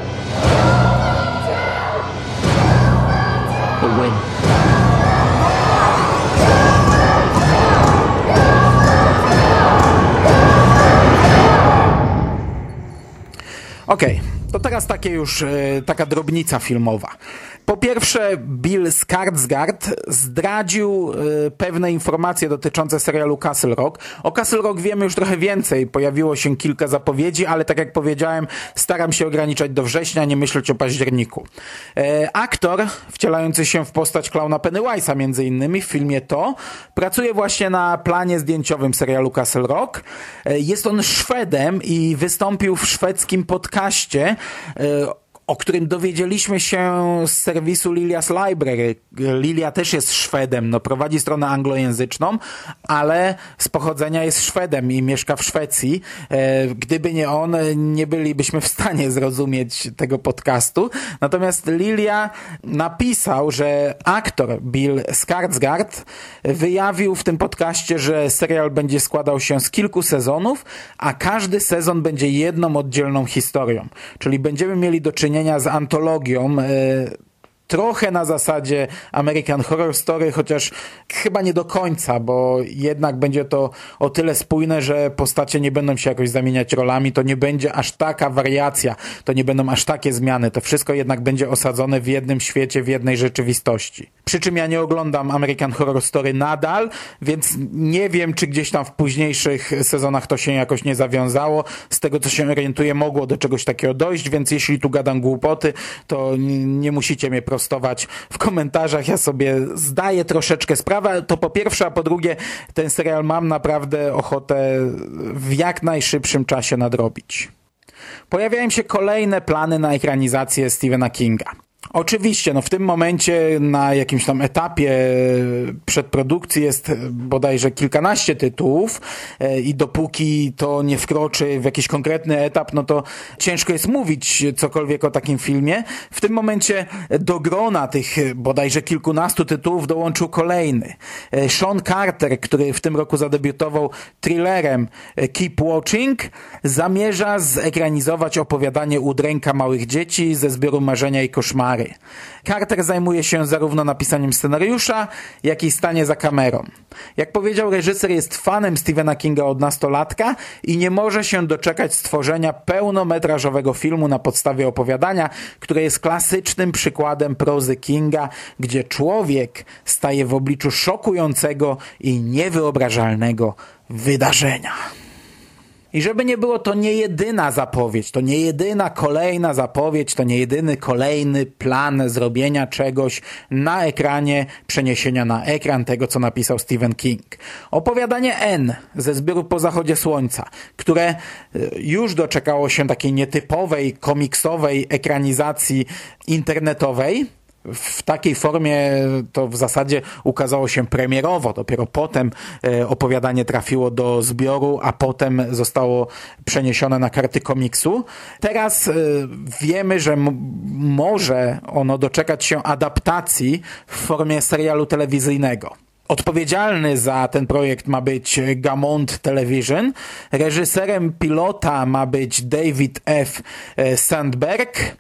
we'll win. Okej, okay, to teraz takie już e, taka drobnica filmowa. Po pierwsze, Bill Skarsgård zdradził y, pewne informacje dotyczące serialu Castle Rock. O Castle Rock wiemy już trochę więcej. Pojawiło się kilka zapowiedzi, ale tak jak powiedziałem, staram się ograniczać do września, nie myśleć o październiku. E, aktor wcielający się w postać klauna Pennywise'a między innymi w filmie To pracuje właśnie na planie zdjęciowym serialu Castle Rock. E, jest on Szwedem i wystąpił w szwedzkim podcaście e, o którym dowiedzieliśmy się z serwisu Lilia's Library. Lilia też jest Szwedem, no prowadzi stronę anglojęzyczną, ale z pochodzenia jest Szwedem i mieszka w Szwecji. E, gdyby nie on, nie bylibyśmy w stanie zrozumieć tego podcastu. Natomiast Lilia napisał, że aktor Bill Skarsgård wyjawił w tym podcaście, że serial będzie składał się z kilku sezonów, a każdy sezon będzie jedną oddzielną historią. Czyli będziemy mieli do czynienia czynienia z antologią e, trochę na zasadzie American Horror Story, chociaż chyba nie do końca, bo jednak będzie to o tyle spójne, że postacie nie będą się jakoś zamieniać rolami, to nie będzie aż taka wariacja, to nie będą aż takie zmiany, to wszystko jednak będzie osadzone w jednym świecie, w jednej rzeczywistości. Przy czym ja nie oglądam American Horror Story nadal, więc nie wiem, czy gdzieś tam w późniejszych sezonach to się jakoś nie zawiązało. Z tego, co się orientuję, mogło do czegoś takiego dojść, więc jeśli tu gadam głupoty, to nie musicie mnie prostować w komentarzach. Ja sobie zdaję troszeczkę sprawę. To po pierwsze, a po drugie, ten serial mam naprawdę ochotę w jak najszybszym czasie nadrobić. Pojawiają się kolejne plany na ekranizację Stephena Kinga. Oczywiście, no w tym momencie na jakimś tam etapie przedprodukcji jest bodajże kilkanaście tytułów e, i dopóki to nie wkroczy w jakiś konkretny etap, no to ciężko jest mówić cokolwiek o takim filmie. W tym momencie do grona tych bodajże kilkunastu tytułów dołączył kolejny. E, Sean Carter, który w tym roku zadebiutował thrillerem e, Keep Watching, zamierza zekranizować opowiadanie Udręka małych dzieci ze zbioru Marzenia i Koszmary. Carter zajmuje się zarówno napisaniem scenariusza, jak i stanie za kamerą. Jak powiedział reżyser, jest fanem Stephena Kinga od nastolatka i nie może się doczekać stworzenia pełnometrażowego filmu na podstawie opowiadania, które jest klasycznym przykładem prozy Kinga, gdzie człowiek staje w obliczu szokującego i niewyobrażalnego wydarzenia. I żeby nie było, to nie jedyna zapowiedź, to nie jedyna kolejna zapowiedź, to nie jedyny kolejny plan zrobienia czegoś na ekranie, przeniesienia na ekran tego, co napisał Stephen King. Opowiadanie N ze zbioru Po zachodzie słońca, które e, już doczekało się takiej nietypowej, komiksowej ekranizacji internetowej, w takiej formie to w zasadzie ukazało się premierowo. Dopiero potem e, opowiadanie trafiło do zbioru, a potem zostało przeniesione na karty komiksu. Teraz e, wiemy, że może ono doczekać się adaptacji w formie serialu telewizyjnego. Odpowiedzialny za ten projekt ma być Gamont Television. Reżyserem pilota ma być David F. Sandberg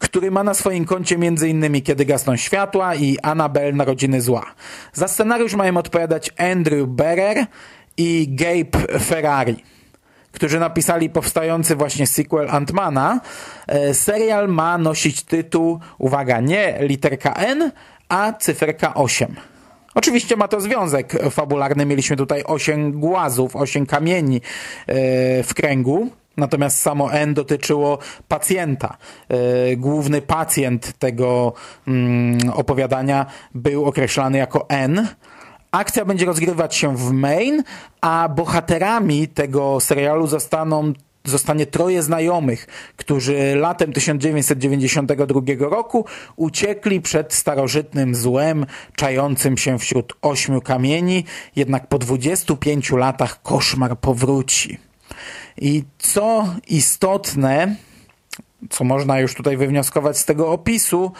który ma na swoim koncie m.in. Kiedy gasną światła i Annabelle Narodziny Zła. Za scenariusz mają odpowiadać Andrew Berer i Gabe Ferrari którzy napisali powstający właśnie sequel Antmana. E, serial ma nosić tytuł, uwaga, nie literka N, a cyferka 8. Oczywiście ma to związek fabularny. Mieliśmy tutaj 8 głazów, 8 kamieni e, w kręgu. Natomiast samo N dotyczyło pacjenta. E, główny pacjent tego mm, opowiadania był określany jako N. Akcja będzie rozgrywać się w Maine, a bohaterami tego serialu zostaną zostanie troje znajomych, którzy latem 1992 roku uciekli przed starożytnym złem czającym się wśród ośmiu kamieni, jednak po 25 latach koszmar powróci. I co istotne, co można już tutaj wywnioskować z tego opisu,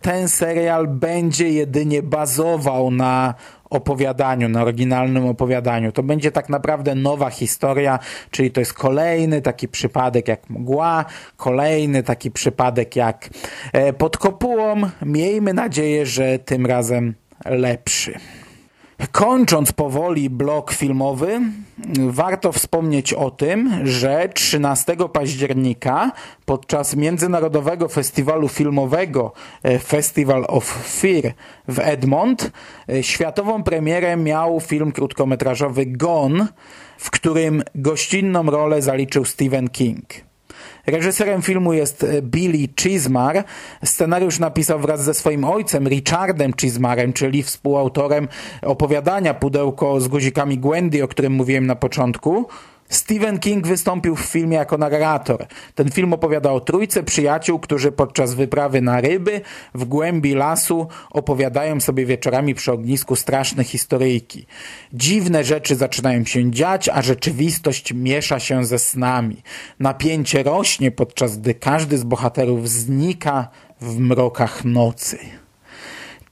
ten serial będzie jedynie bazował na opowiadaniu, na oryginalnym opowiadaniu. To będzie tak naprawdę nowa historia, czyli to jest kolejny taki przypadek jak mgła, kolejny taki przypadek jak e, pod kopułą. Miejmy nadzieję, że tym razem lepszy. Kończąc powoli blok filmowy, warto wspomnieć o tym, że 13 października podczas Międzynarodowego Festiwalu Filmowego e, Festival of Fear w Edmond e, światową premierę miał film krótkometrażowy Gone, w którym gościnną rolę zaliczył Stephen King. Reżyserem filmu jest e, Billy Chismar. Scenariusz napisał wraz ze swoim ojcem, Richardem Chismarem, czyli współautorem opowiadania Pudełko z guzikami Gwendy, o którym mówiłem na początku. Stephen King wystąpił w filmie jako narrator. Ten film opowiada o trójce przyjaciół, którzy podczas wyprawy na ryby w głębi lasu opowiadają sobie wieczorami przy ognisku straszne historyjki. Dziwne rzeczy zaczynają się dziać, a rzeczywistość miesza się ze snami. Napięcie rośnie, podczas gdy każdy z bohaterów znika w mrokach nocy.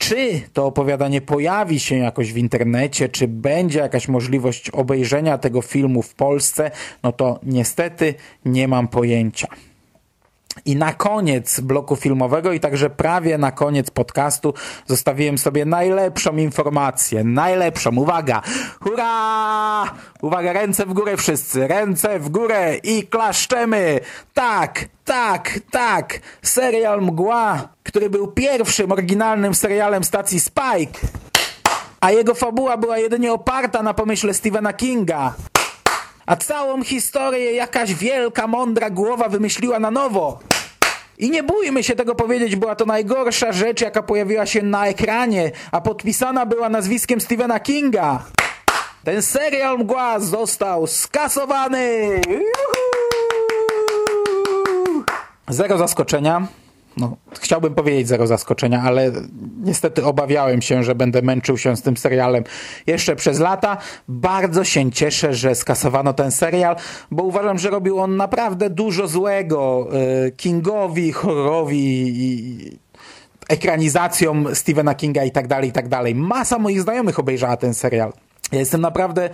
Czy to opowiadanie pojawi się jakoś w internecie, czy będzie jakaś możliwość obejrzenia tego filmu w Polsce, no to niestety nie mam pojęcia. I na koniec bloku filmowego i także prawie na koniec podcastu zostawiłem sobie najlepszą informację. Najlepszą. Uwaga! Hurra! Uwaga, ręce w górę wszyscy. Ręce w górę i klaszczemy. Tak, tak, tak. Serial Mgła, który był pierwszym oryginalnym serialem stacji Spike. A jego fabuła była jedynie oparta na pomyśle Stephena Kinga a całą historię jakaś wielka, mądra głowa wymyśliła na nowo. I nie bójmy się tego powiedzieć, była to najgorsza rzecz, jaka pojawiła się na ekranie, a podpisana była nazwiskiem Stephena Kinga. Ten serial Mgła został skasowany! Zero zaskoczenia no, chciałbym powiedzieć zero zaskoczenia, ale niestety obawiałem się, że będę męczył się z tym serialem jeszcze przez lata. Bardzo się cieszę, że skasowano ten serial, bo uważam, że robił on naprawdę dużo złego e, Kingowi, horrorowi i ekranizacjom Stephena Kinga i tak dalej, i tak dalej. Masa moich znajomych obejrzała ten serial. Ja jestem naprawdę e,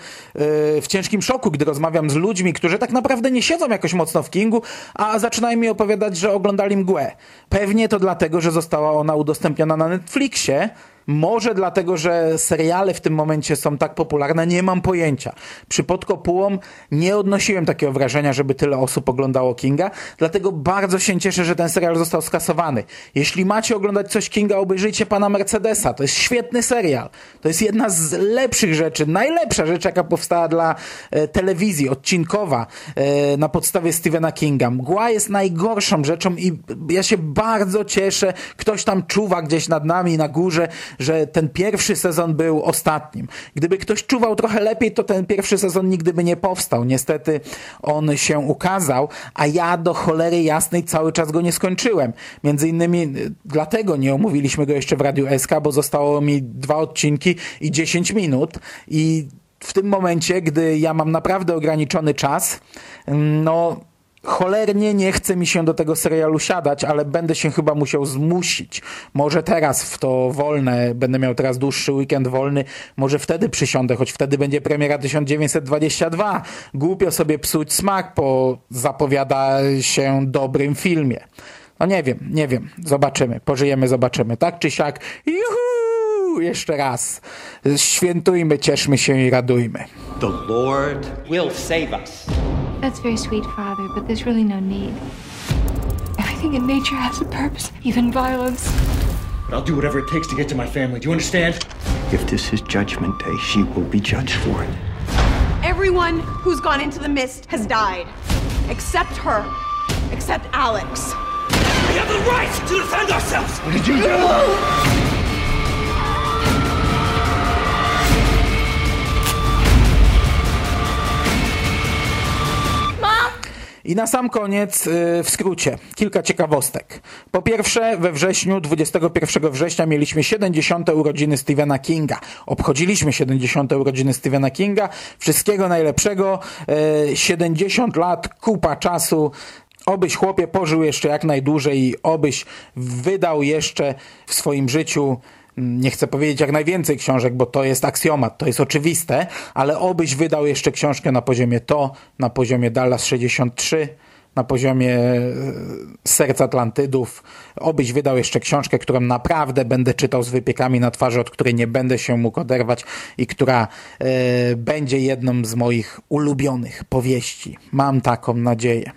w ciężkim szoku, gdy rozmawiam z ludźmi, którzy tak naprawdę nie siedzą jakoś mocno w Kingu, a zaczynają mi opowiadać, że oglądali mgłę. Pewnie to dlatego, że została ona udostępniona na Netflixie, Może dlatego, że seriale w tym momencie są tak popularne, nie mam pojęcia. Przy Podkopułom nie odnosiłem takiego wrażenia, żeby tyle osób oglądało Kinga, dlatego bardzo się cieszę, że ten serial został skasowany. Jeśli macie oglądać coś Kinga, obejrzyjcie Pana Mercedesa. To jest świetny serial. To jest jedna z lepszych rzeczy, najlepsza rzecz, jaka powstała dla e, telewizji, odcinkowa, e, na podstawie Stephena Kinga. Mgła jest najgorszą rzeczą i ja się bardzo cieszę, ktoś tam czuwa gdzieś nad nami na górze, że ten pierwszy sezon był ostatnim. Gdyby ktoś czuwał trochę lepiej, to ten pierwszy sezon nigdy by nie powstał. Niestety on się ukazał, a ja do cholery jasnej cały czas go nie skończyłem. Między innymi y, dlatego nie omówiliśmy go jeszcze w Radiu SK, bo zostało mi dwa odcinki i 10 minut i w tym momencie, gdy ja mam naprawdę ograniczony czas, mm, no cholernie nie chce mi się do tego serialu siadać, ale będę się chyba musiał zmusić. Może teraz w to wolne, będę miał teraz dłuższy weekend wolny, może wtedy przysiądę, choć wtedy będzie premiera 1922. Głupio sobie psuć smak po zapowiada się dobrym filmie. No nie wiem, nie wiem. Zobaczymy. Pożyjemy, zobaczymy. Tak czy siak. Juhu! Jeszcze raz. Świętujmy, cieszmy się i radujmy. The Lord will save us. That's very sweet, Father, but there's really no need. Everything in nature has a purpose, even violence. But I'll do whatever it takes to get to my family. Do you understand? If this is Judgment Day, she will be judged for it. Everyone who's gone into the mist has died. Except her. Except Alex. We have the right to defend ourselves! What did you do? I na sam koniec, y, w skrócie, kilka ciekawostek. Po pierwsze, we wrześniu, 21 września mieliśmy 70. urodziny Stephena Kinga. Obchodziliśmy 70. urodziny Stephena Kinga. Wszystkiego najlepszego. 70 y, lat, kupa czasu. Obyś chłopie pożył jeszcze jak najdłużej i obyś wydał jeszcze w swoim życiu nie chcę powiedzieć jak najwięcej książek, bo to jest aksjomat, to jest oczywiste, ale obyś wydał jeszcze książkę na poziomie to, na poziomie Dallas 63, na poziomie e, Serc Atlantydów, obyś wydał jeszcze książkę, którą naprawdę będę czytał z wypiekami na twarzy, od której nie będę się mógł oderwać i która e, będzie jedną z moich ulubionych powieści. Mam taką nadzieję.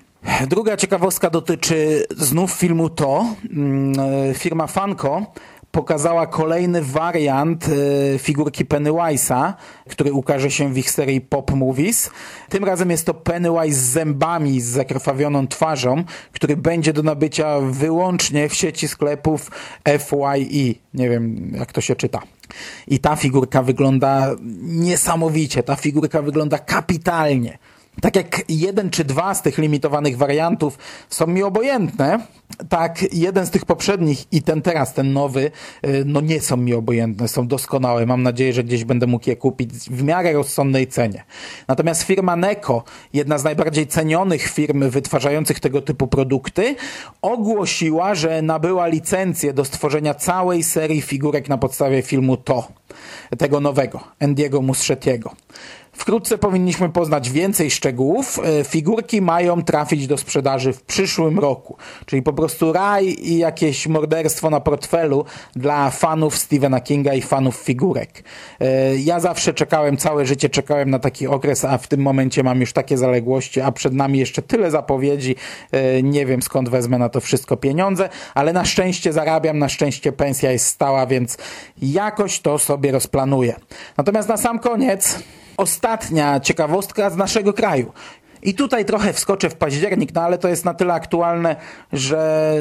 Druga ciekawostka dotyczy znów filmu To. Mm, e, firma Fanko pokazała kolejny wariant y, figurki Pennywise'a, który ukaże się w ich serii Pop Movies. Tym razem jest to Pennywise z zębami, z zakrwawioną twarzą, który będzie do nabycia wyłącznie w sieci sklepów FYE. Nie wiem, jak to się czyta. I ta figurka wygląda niesamowicie, ta figurka wygląda kapitalnie tak jak jeden czy dwa z tych limitowanych wariantów są mi obojętne, tak jeden z tych poprzednich i ten teraz, ten nowy, y, no nie są mi obojętne, są doskonałe. Mam nadzieję, że gdzieś będę mógł je kupić w miarę rozsądnej cenie. Natomiast firma Neko, jedna z najbardziej cenionych firm wytwarzających tego typu produkty, ogłosiła, że nabyła licencję do stworzenia całej serii figurek na podstawie filmu To, tego nowego, Andiego Muschettiego. Wkrótce powinniśmy poznać więcej szczegółów. E, figurki mają trafić do sprzedaży w przyszłym roku. Czyli po prostu raj i jakieś morderstwo na portfelu dla fanów Stephena Kinga i fanów figurek. E, ja zawsze czekałem, całe życie czekałem na taki okres, a w tym momencie mam już takie zaległości, a przed nami jeszcze tyle zapowiedzi. E, nie wiem skąd wezmę na to wszystko pieniądze, ale na szczęście zarabiam, na szczęście pensja jest stała, więc jakoś to sobie rozplanuję. Natomiast na sam koniec ostatnia ciekawostka z naszego kraju. I tutaj trochę wskoczę w październik, no ale to jest na tyle aktualne, że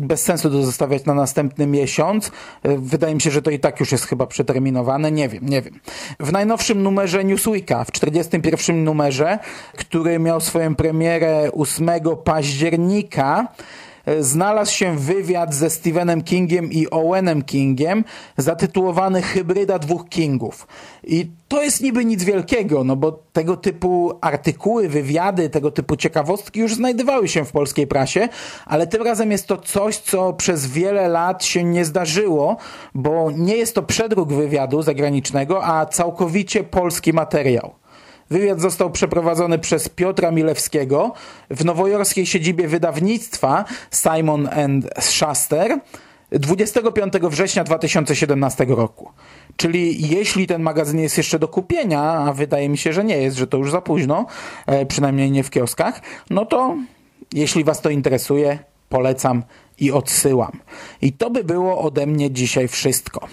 bez sensu to zostawiać na następny miesiąc. Wydaje mi się, że to i tak już jest chyba przeterminowane. Nie wiem, nie wiem. W najnowszym numerze Newsweeka, w 41 numerze, który miał swoją premierę 8 października, znalazł się wywiad ze Stephenem Kingiem i Owenem Kingiem zatytułowany Hybryda dwóch Kingów. I to jest niby nic wielkiego, no bo tego typu artykuły, wywiady, tego typu ciekawostki już znajdowały się w polskiej prasie, ale tym razem jest to coś, co przez wiele lat się nie zdarzyło, bo nie jest to przedruk wywiadu zagranicznego, a całkowicie polski materiał. Wywiad został przeprowadzony przez Piotra Milewskiego w nowojorskiej siedzibie wydawnictwa Simon and Schuster 25 września 2017 roku. Czyli jeśli ten magazyn jest jeszcze do kupienia, a wydaje mi się, że nie jest, że to już za późno, e, przynajmniej nie w kioskach, no to jeśli Was to interesuje, polecam i odsyłam. I to by było ode mnie dzisiaj wszystko.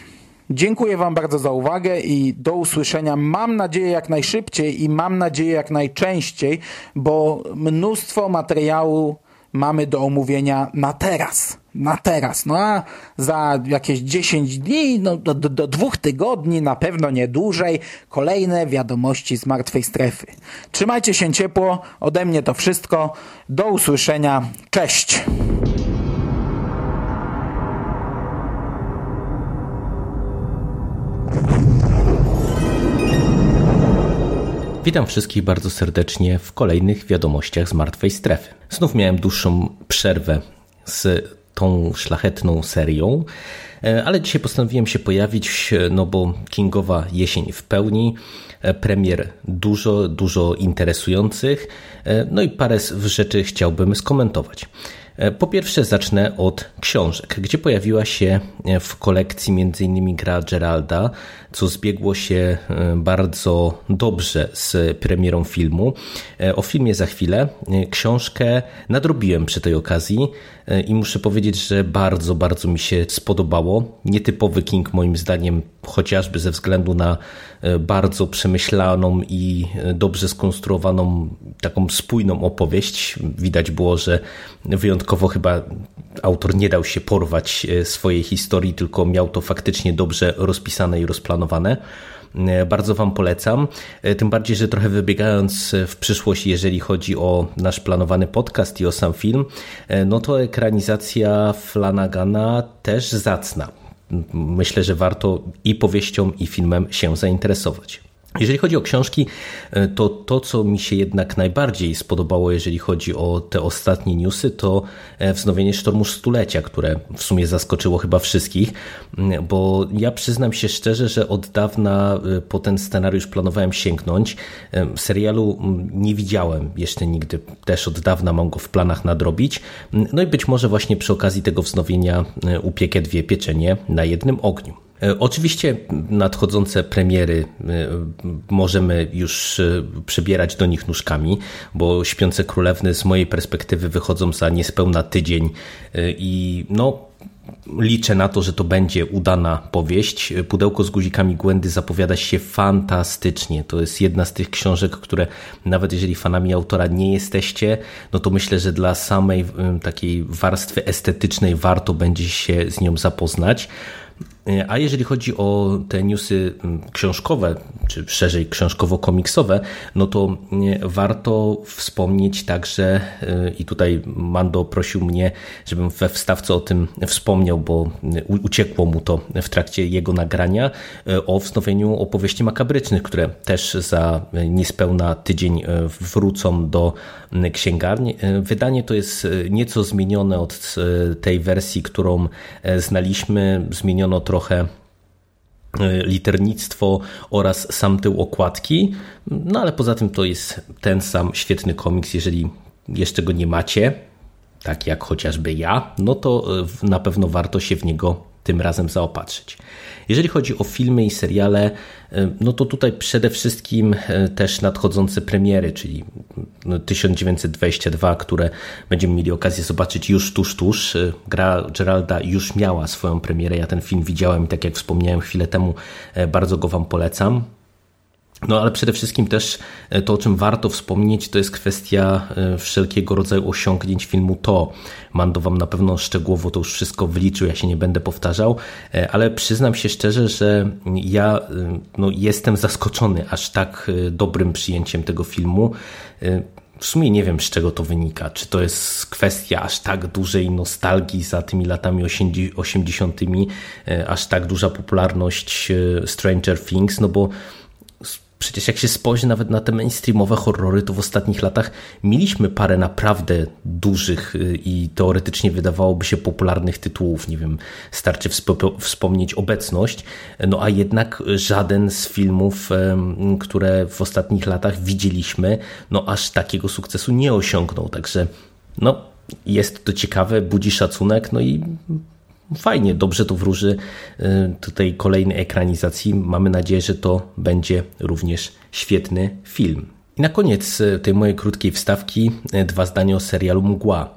Dziękuję Wam bardzo za uwagę i do usłyszenia. Mam nadzieję jak najszybciej i mam nadzieję jak najczęściej, bo mnóstwo materiału mamy do omówienia na teraz. Na teraz. No a za jakieś 10 dni, no do, do, do dwóch tygodni, na pewno nie dłużej, kolejne wiadomości z martwej strefy. Trzymajcie się ciepło. Ode mnie to wszystko. Do usłyszenia. Cześć. Witam wszystkich bardzo serdecznie w kolejnych wiadomościach z martwej strefy. Znów miałem dłuższą przerwę z tą szlachetną serią, e, ale dzisiaj postanowiłem się pojawić, no bo Kingowa jesień w pełni, e, premier dużo, dużo interesujących, e, no i parę rzeczy chciałbym skomentować. Po pierwsze zacznę od książek, gdzie pojawiła się w kolekcji m.in. gra Geralda, co zbiegło się bardzo dobrze z premierą filmu. O filmie za chwilę. Książkę nadrobiłem przy tej okazji i muszę powiedzieć, że bardzo, bardzo mi się spodobało. Nietypowy King moim zdaniem, chociażby ze względu na bardzo przemyślaną i dobrze skonstruowaną, taką spójną opowieść. Widać było, że wyjątkowo chyba autor nie dał się porwać swojej historii, tylko miał to faktycznie dobrze rozpisane i rozplanowane. Bardzo Wam polecam. Tym bardziej, że trochę wybiegając w przyszłość, jeżeli chodzi o nasz planowany podcast i o sam film, no to ekranizacja Flanagana też zacna. Myślę, że warto i powieścią, i filmem się zainteresować. Jeżeli chodzi o książki, e, to to, co mi się jednak najbardziej spodobało, jeżeli chodzi o te ostatnie newsy, to e, wznowienie Sztormu Stulecia, które w sumie zaskoczyło chyba wszystkich, bo ja przyznam się szczerze, że od dawna e, po ten scenariusz planowałem sięgnąć. Serialu nie widziałem jeszcze nigdy, też od dawna mam go w planach nadrobić. No i być może właśnie przy okazji tego wznowienia upiekę dwie pieczenie na jednym ogniu. E, oczywiście nadchodzące premiery e, możemy już e, przebierać do nich nóżkami, bo Śpiące Królewny z mojej perspektywy wychodzą za niespełna tydzień i no liczę na to, że to będzie udana powieść. Pudełko z guzikami Gwendy zapowiada się fantastycznie. To jest jedna z tych książek, które nawet jeżeli fanami autora nie jesteście, no to myślę, że dla samej takiej warstwy estetycznej warto będzie się z nią zapoznać. E, a jeżeli chodzi o te newsy mm, książkowe, czy szerzej książkowo-komiksowe, no to e, warto wspomnieć także, e, i tutaj Mando prosił mnie, żebym we wstawce o tym wspomniał, bo uciekło mu to w trakcie jego nagrania, o wznowieniu opowieści makabrycznych, które też za niespełna tydzień wrócą do księgarni. Wydanie to jest nieco zmienione od tej wersji, którą znaliśmy. Zmieniono trochę trochę e, liternictwo oraz sam tył okładki, no ale poza tym to jest ten sam świetny komiks, jeżeli jeszcze go nie macie, tak jak chociażby ja, no to e, na pewno warto się w niego tym razem zaopatrzyć. Jeżeli chodzi o filmy i seriale, e, no to tutaj przede wszystkim e, też nadchodzące premiery, czyli 1922, no, które będziemy mieli okazję zobaczyć już tuż, tuż. E, gra Geralda już miała swoją premierę, ja ten film widziałem i tak jak wspomniałem chwilę temu, bardzo go Wam polecam. No ale przede wszystkim też e, to, o czym warto wspomnieć, to jest kwestia e, wszelkiego rodzaju osiągnięć filmu To. Mando wam na pewno szczegółowo to już wszystko wyliczył, ja się nie będę powtarzał, e, ale przyznam się szczerze, że ja no, jestem zaskoczony aż tak dobrym przyjęciem tego filmu. W sumie nie wiem, z czego to wynika. Czy to jest kwestia aż tak dużej nostalgii za tymi latami 80., aż tak duża popularność Stranger Things, no bo Przecież jak się spojrzy nawet na te mainstreamowe horrory, to w ostatnich latach mieliśmy parę naprawdę dużych y, i teoretycznie wydawałoby się popularnych tytułów. Nie wiem, starczy wspomnieć obecność, no a jednak żaden z filmów, które w ostatnich latach widzieliśmy, no aż takiego sukcesu nie osiągnął. Także no, jest to ciekawe, budzi szacunek, no i fajnie, dobrze to wróży tutaj kolejnej ekranizacji. Mamy nadzieję, że to będzie również świetny film. I na koniec tej mojej krótkiej wstawki dwa zdania o serialu Mgła.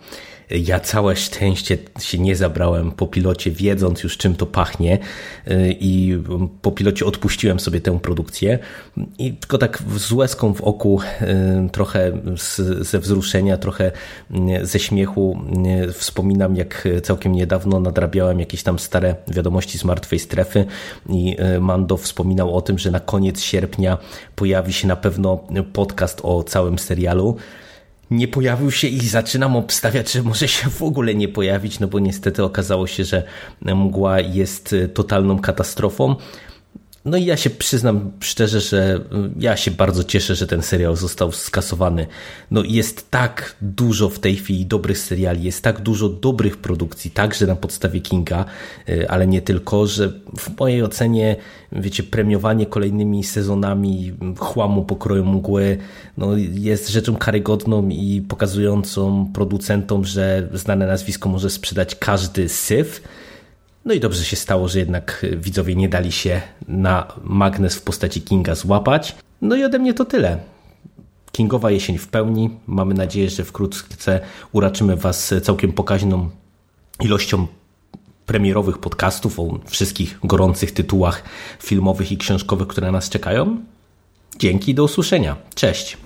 Ja całe szczęście się nie zabrałem po pilocie, wiedząc już czym to pachnie y, i po pilocie odpuściłem sobie tę produkcję. I tylko tak z łezką w oku, y, trochę ze wzruszenia, trochę y, ze śmiechu wspominam, jak całkiem niedawno nadrabiałem jakieś tam stare wiadomości z martwej strefy i Mando wspominał o tym, że na koniec sierpnia pojawi się na pewno podcast o całym serialu nie pojawił się i zaczynam obstawiać, że może się w ogóle nie pojawić, no bo niestety okazało się, że mgła jest totalną katastrofą. No i ja się przyznam szczerze, że y, ja się bardzo cieszę, że ten serial został skasowany. No jest tak dużo w tej chwili dobrych seriali, jest tak dużo dobrych produkcji, także na podstawie Kinga, y, ale nie tylko, że w mojej ocenie, wiecie, premiowanie kolejnymi sezonami chłamu pokroju mgły no jest rzeczą karygodną i pokazującą producentom, że znane nazwisko może sprzedać każdy syf no i dobrze się stało, że jednak widzowie nie dali się na magnes w postaci Kinga złapać. No i ode mnie to tyle. Kingowa jesień w pełni. Mamy nadzieję, że wkrótce uraczymy Was całkiem pokaźną ilością premierowych podcastów o wszystkich gorących tytułach filmowych i książkowych, które nas czekają. Dzięki, do usłyszenia. Cześć.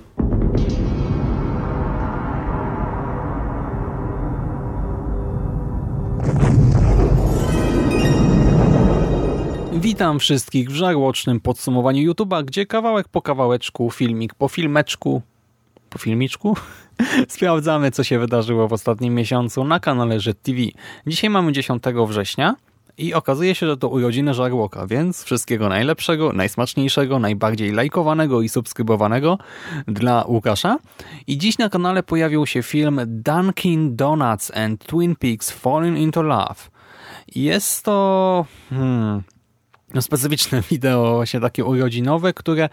Witam wszystkich w żarłocznym podsumowaniu YouTube'a, gdzie kawałek po kawałeczku, filmik po filmeczku, po filmiczku sprawdzamy, co się wydarzyło w ostatnim miesiącu na kanale TV. Dzisiaj mamy 10 września i okazuje się, że to urodziny Żarłoka, więc wszystkiego najlepszego, najsmaczniejszego, najbardziej lajkowanego i subskrybowanego dla Łukasza. I dziś na kanale pojawił się film Dunkin' Donuts and Twin Peaks Falling into Love. Jest to... Hmm, no, specyficzne wideo, właśnie takie urodzinowe, które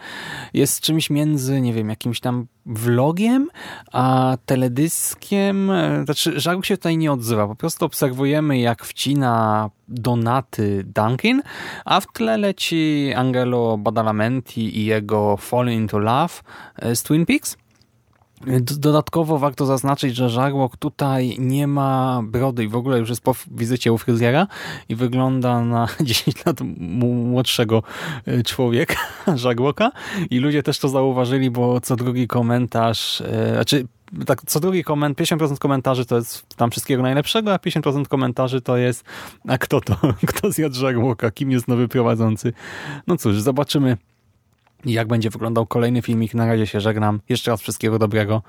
jest czymś między, nie wiem, jakimś tam vlogiem, a teledyskiem. Znaczy, Żaruk się tutaj nie odzywa. Po prostu obserwujemy, jak wcina donaty Duncan, a w tle leci Angelo Badalamenti i jego Falling into Love z Twin Peaks. Dodatkowo warto zaznaczyć, że Żarłok tutaj nie ma brody i w ogóle już jest po wizycie u fryzjera i wygląda na 10 lat młodszego e, człowieka, Żarłoka i ludzie też to zauważyli, bo co drugi komentarz, e, znaczy tak, co drugi komentarz, 50% komentarzy to jest tam wszystkiego najlepszego, a 50% komentarzy to jest a kto to? Kto zjadł Żarłoka? Kim jest nowy prowadzący? No cóż, zobaczymy jak będzie wyglądał kolejny filmik. Na razie się żegnam. Jeszcze raz wszystkiego dobrego.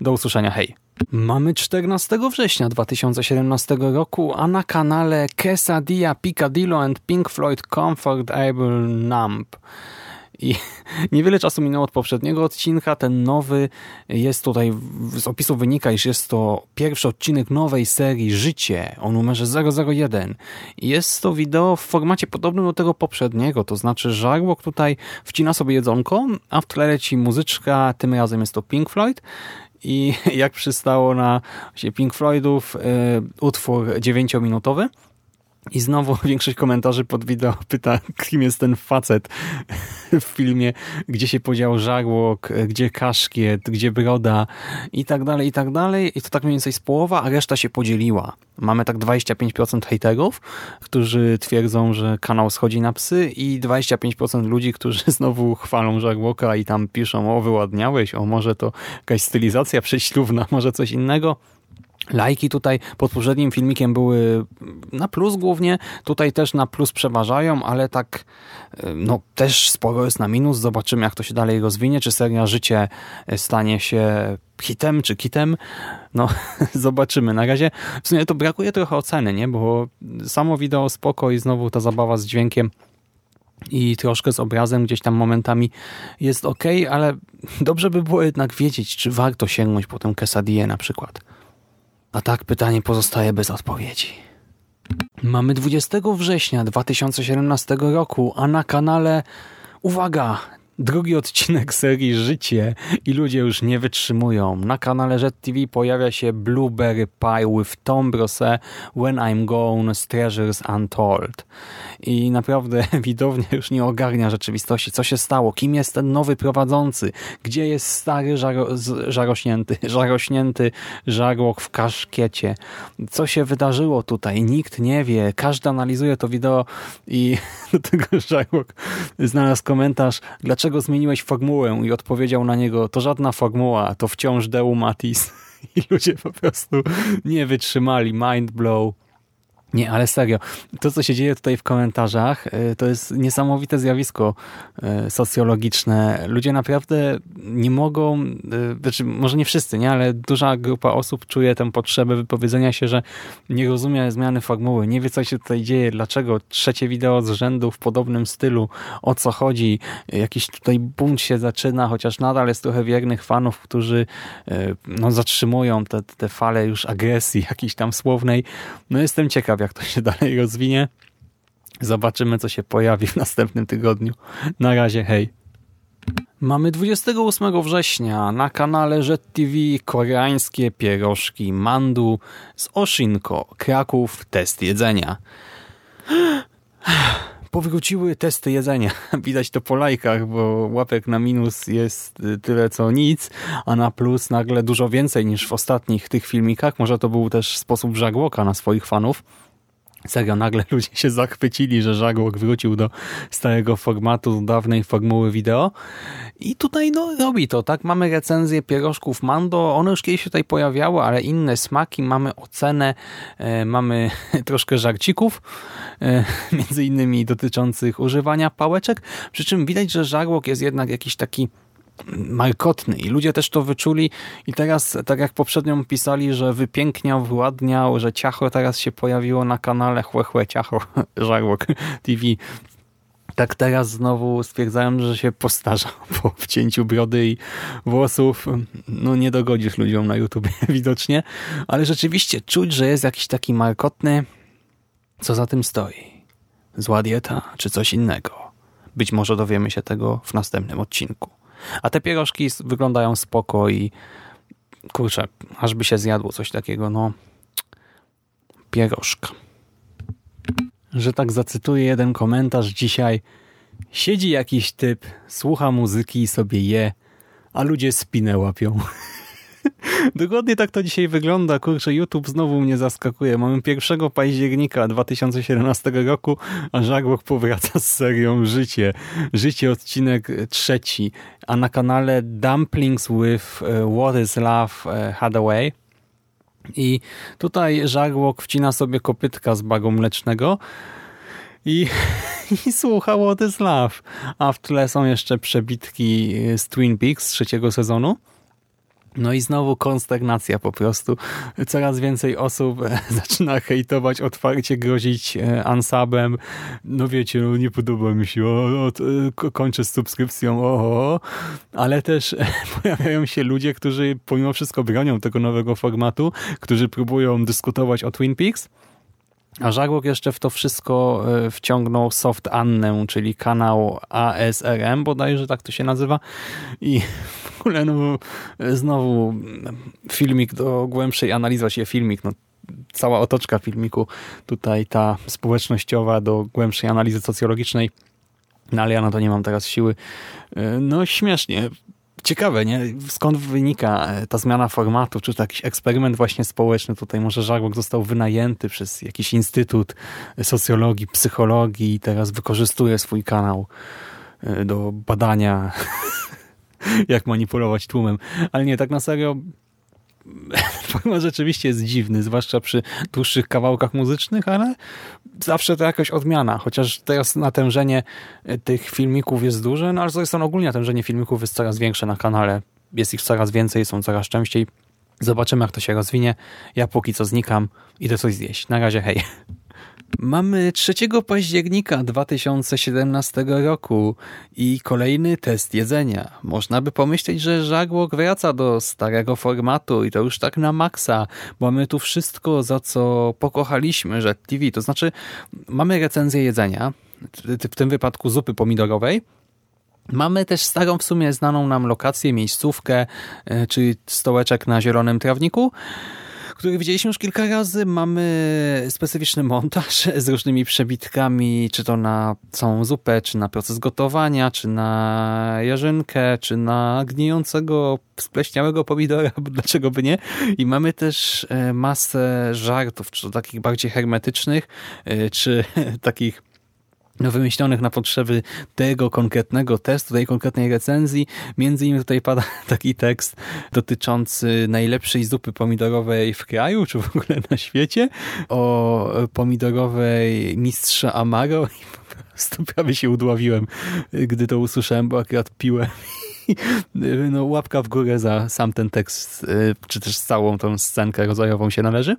Do usłyszenia. Hej. Mamy 14 września 2017 roku, a na kanale Quesadilla, Picadillo and Pink Floyd Comfortable Numb. I niewiele czasu minęło od poprzedniego odcinka. Ten nowy jest tutaj, z opisu wynika, iż jest to pierwszy odcinek nowej serii Życie o numerze 001. Jest to wideo w formacie podobnym do tego poprzedniego, to znaczy żarłok tutaj wcina sobie jedzonko, a w tle leci muzyczka, tym razem jest to Pink Floyd i jak przystało na Pink Floydów, yy, utwór dziewięciominutowy. I znowu większość komentarzy pod wideo pyta, kim jest ten facet w filmie, gdzie się podział żarłok, gdzie kaszkiet, gdzie broda i tak dalej, i tak dalej. I to tak mniej więcej z połowa, a reszta się podzieliła. Mamy tak 25% hejterów, którzy twierdzą, że kanał schodzi na psy i 25% ludzi, którzy znowu chwalą żarłoka i tam piszą, o wyładniałeś, o może to jakaś stylizacja prześlubna, może coś innego. Lajki tutaj pod poprzednim filmikiem były na plus głównie, tutaj też na plus przeważają, ale tak no też sporo jest na minus. Zobaczymy jak to się dalej rozwinie, czy seria Życie stanie się hitem czy kitem. No zobaczymy. Na razie w sumie to brakuje trochę oceny, nie? bo samo wideo spoko i znowu ta zabawa z dźwiękiem i troszkę z obrazem gdzieś tam momentami jest ok, ale dobrze by było jednak wiedzieć, czy warto sięgnąć po tę quesadillę na przykład. A tak pytanie pozostaje bez odpowiedzi. Mamy 20 września 2017 roku, a na kanale, uwaga, Drugi odcinek serii Życie i ludzie już nie wytrzymują. Na kanale Jet TV pojawia się Blueberry Pie with Tom Brose When I'm Gone z Treasures Untold. I naprawdę widownia już nie ogarnia rzeczywistości. Co się stało? Kim jest ten nowy prowadzący? Gdzie jest stary żaro, żarośnięty, żarośnięty żarłok w kaszkiecie? Co się wydarzyło tutaj? Nikt nie wie. Każdy analizuje to wideo i do tego żarłok znalazł komentarz, dlaczego dlaczego zmieniłeś formułę i odpowiedział na niego, to żadna formuła, to wciąż Deumatis. I ludzie po prostu nie wytrzymali, mind blow. Nie, ale serio, to co się dzieje tutaj w komentarzach, e, to jest niesamowite zjawisko e, socjologiczne. Ludzie naprawdę nie mogą, e, znaczy może nie wszyscy, nie, ale duża grupa osób czuje tę potrzebę wypowiedzenia się, że nie rozumie zmiany formuły, nie wie co się tutaj dzieje, dlaczego trzecie wideo z rzędu w podobnym stylu, o co chodzi, jakiś tutaj bunt się zaczyna, chociaż nadal jest trochę wiernych fanów, którzy no, zatrzymują te, te fale już agresji jakiejś tam słownej. No jestem ciekaw, jak to się dalej rozwinie. Zobaczymy, co się pojawi w następnym tygodniu. Na razie, hej. Mamy 28 września na kanale Jet TV koreańskie pierożki mandu z Oshinko, Kraków, test jedzenia. Powróciły testy jedzenia. Widać to po lajkach, bo łapek na minus jest tyle co nic, a na plus nagle dużo więcej niż w ostatnich tych filmikach. Może to był też sposób żagłoka na swoich fanów. Serio, nagle ludzie się zachwycili, że Żagłok wrócił do starego formatu, dawnej formuły wideo. I tutaj no, robi to, tak? Mamy recenzję pierożków Mando, one już kiedyś tutaj pojawiały, ale inne smaki, mamy ocenę, e, mamy troszkę żarcików, e, między innymi dotyczących używania pałeczek, przy czym widać, że Żarłok jest jednak jakiś taki markotny i ludzie też to wyczuli i teraz, tak jak poprzednio pisali, że wypiękniał, wyładniał, że ciacho teraz się pojawiło na kanale chłe, chłe ciacho, żarłok TV. Tak teraz znowu stwierdzają, że się postarza po wcięciu brody i włosów. No nie dogodzisz ludziom na YouTube widocznie, ale rzeczywiście czuć, że jest jakiś taki markotny. Co za tym stoi? Zła dieta czy coś innego? Być może dowiemy się tego w następnym odcinku. A te pierożki wyglądają spoko i kurczę, aż by się zjadło coś takiego, no pierożka. Że tak zacytuję jeden komentarz dzisiaj. Siedzi jakiś typ, słucha muzyki i sobie je, a ludzie spinę łapią. Dokładnie tak to dzisiaj wygląda. Kurczę, YouTube znowu mnie zaskakuje. Mamy 1 października 2017 roku, a Żarłok powraca z serią Życie. Życie odcinek trzeci, a na kanale Dumplings with e, What is Love e, Hadaway. I tutaj Żarłok wcina sobie kopytka z bagu mlecznego i, i słucha What is Love. A w tle są jeszcze przebitki z Twin Peaks z trzeciego sezonu. No i znowu konstagnacja po prostu. Coraz więcej osób e, zaczyna hejtować, otwarcie grozić e, ansabem. No wiecie, no nie podoba mi się, o, o, kończę z subskrypcją, o, o, ale też pojawiają się ludzie, którzy pomimo wszystko bronią tego nowego formatu, którzy próbują dyskutować o Twin Peaks, a Żarłok jeszcze w to wszystko wciągnął Soft Annę, czyli kanał ASRM, bodajże tak to się nazywa. I ogóle no, znowu filmik do głębszej analizy, właściwie filmik, no, cała otoczka filmiku, tutaj ta społecznościowa do głębszej analizy socjologicznej, no ale ja na to nie mam teraz siły. No śmiesznie, ciekawe, nie? Skąd wynika ta zmiana formatu? Czy to jakiś eksperyment właśnie społeczny? Tutaj może Żarłok został wynajęty przez jakiś instytut socjologii, psychologii i teraz wykorzystuje swój kanał e, do badania jak manipulować tłumem. Ale nie, tak na serio format rzeczywiście jest dziwny, zwłaszcza przy dłuższych kawałkach muzycznych, ale zawsze to jakaś odmiana, chociaż teraz natężenie tych filmików jest duże, no ale zresztą ogólnie natężenie filmików jest coraz większe na kanale. Jest ich coraz więcej, są coraz częściej. Zobaczymy, jak to się rozwinie. Ja póki co znikam, idę coś zjeść. Na razie, hej. Mamy 3 października 2017 roku i kolejny test jedzenia. Można by pomyśleć, że Żarłok wraca do starego formatu i to już tak na maksa. Mamy tu wszystko, za co pokochaliśmy że TV. To znaczy, mamy recenzję jedzenia, w tym wypadku zupy pomidorowej, Mamy też starą w sumie znaną nam lokację, miejscówkę, e, czyli stołeczek na zielonym trawniku, który widzieliśmy już kilka razy. Mamy specyficzny montaż z różnymi przebitkami, czy to na całą zupę, czy na proces gotowania, czy na jarzynkę, czy na gnijącego, spleśniałego pomidora, dlaczego by nie. I mamy też e, masę żartów, czy to takich bardziej hermetycznych, e, czy takich wymyślonych na potrzeby tego konkretnego testu, tej konkretnej recenzji. Między innymi tutaj pada taki tekst dotyczący najlepszej zupy pomidorowej w kraju, czy w ogóle na świecie, o pomidorowej mistrza Amaro i po prostu prawie się udławiłem, gdy to usłyszałem, bo akurat piłem no, łapka w górę za sam ten tekst, czy też całą tą scenkę rodzajową się należy.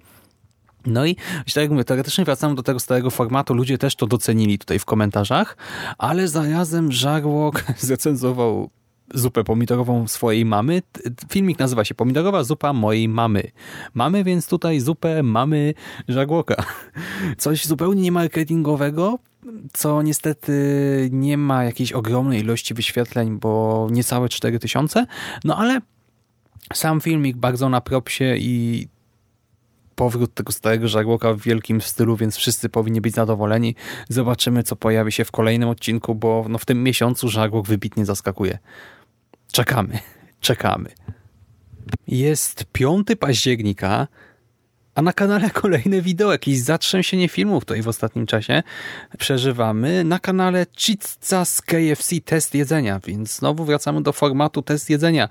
No i tak jak mówię, teoretycznie wracamy do tego starego formatu. Ludzie też to docenili tutaj w komentarzach, ale zarazem Żarłok zrecenzował zupę pomidorową swojej mamy. Filmik nazywa się Pomidorowa zupa mojej mamy. Mamy więc tutaj zupę mamy Żarłoka. Coś zupełnie niemarketingowego, co niestety nie ma jakiejś ogromnej ilości wyświetleń, bo niecałe 4000, no ale sam filmik bardzo na propsie i powrót tego starego żarłoka w wielkim stylu, więc wszyscy powinni być zadowoleni. Zobaczymy, co pojawi się w kolejnym odcinku, bo no, w tym miesiącu żarłok wybitnie zaskakuje. Czekamy, czekamy. Jest 5 października, a na kanale kolejne wideo, jakieś zatrzęsienie filmów tutaj w ostatnim czasie przeżywamy. Na kanale Chitza z KFC test jedzenia, więc znowu wracamy do formatu test jedzenia.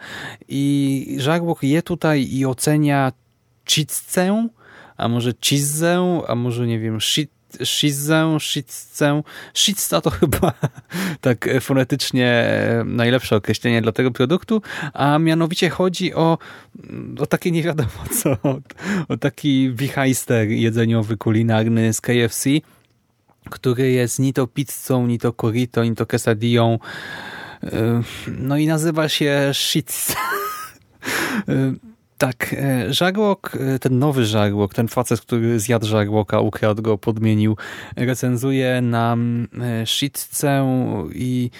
I Żarłok je tutaj i ocenia chizzę, a może chizzę, a może nie wiem, shit, shizzę, shizzę. Shizza to chyba tak fonetycznie najlepsze określenie dla tego produktu, a mianowicie chodzi o, o takie nie wiadomo co, o, o taki wichajster jedzeniowy, kulinarny z KFC, który jest ni to pizzą, ni to corito, ni to quesadillą, no i nazywa się Shitz. Tak, e, żarłok, e, ten nowy żarłok, ten facet, który zjadł żarłoka, ukradł go, podmienił, recenzuje nam e, shitcę i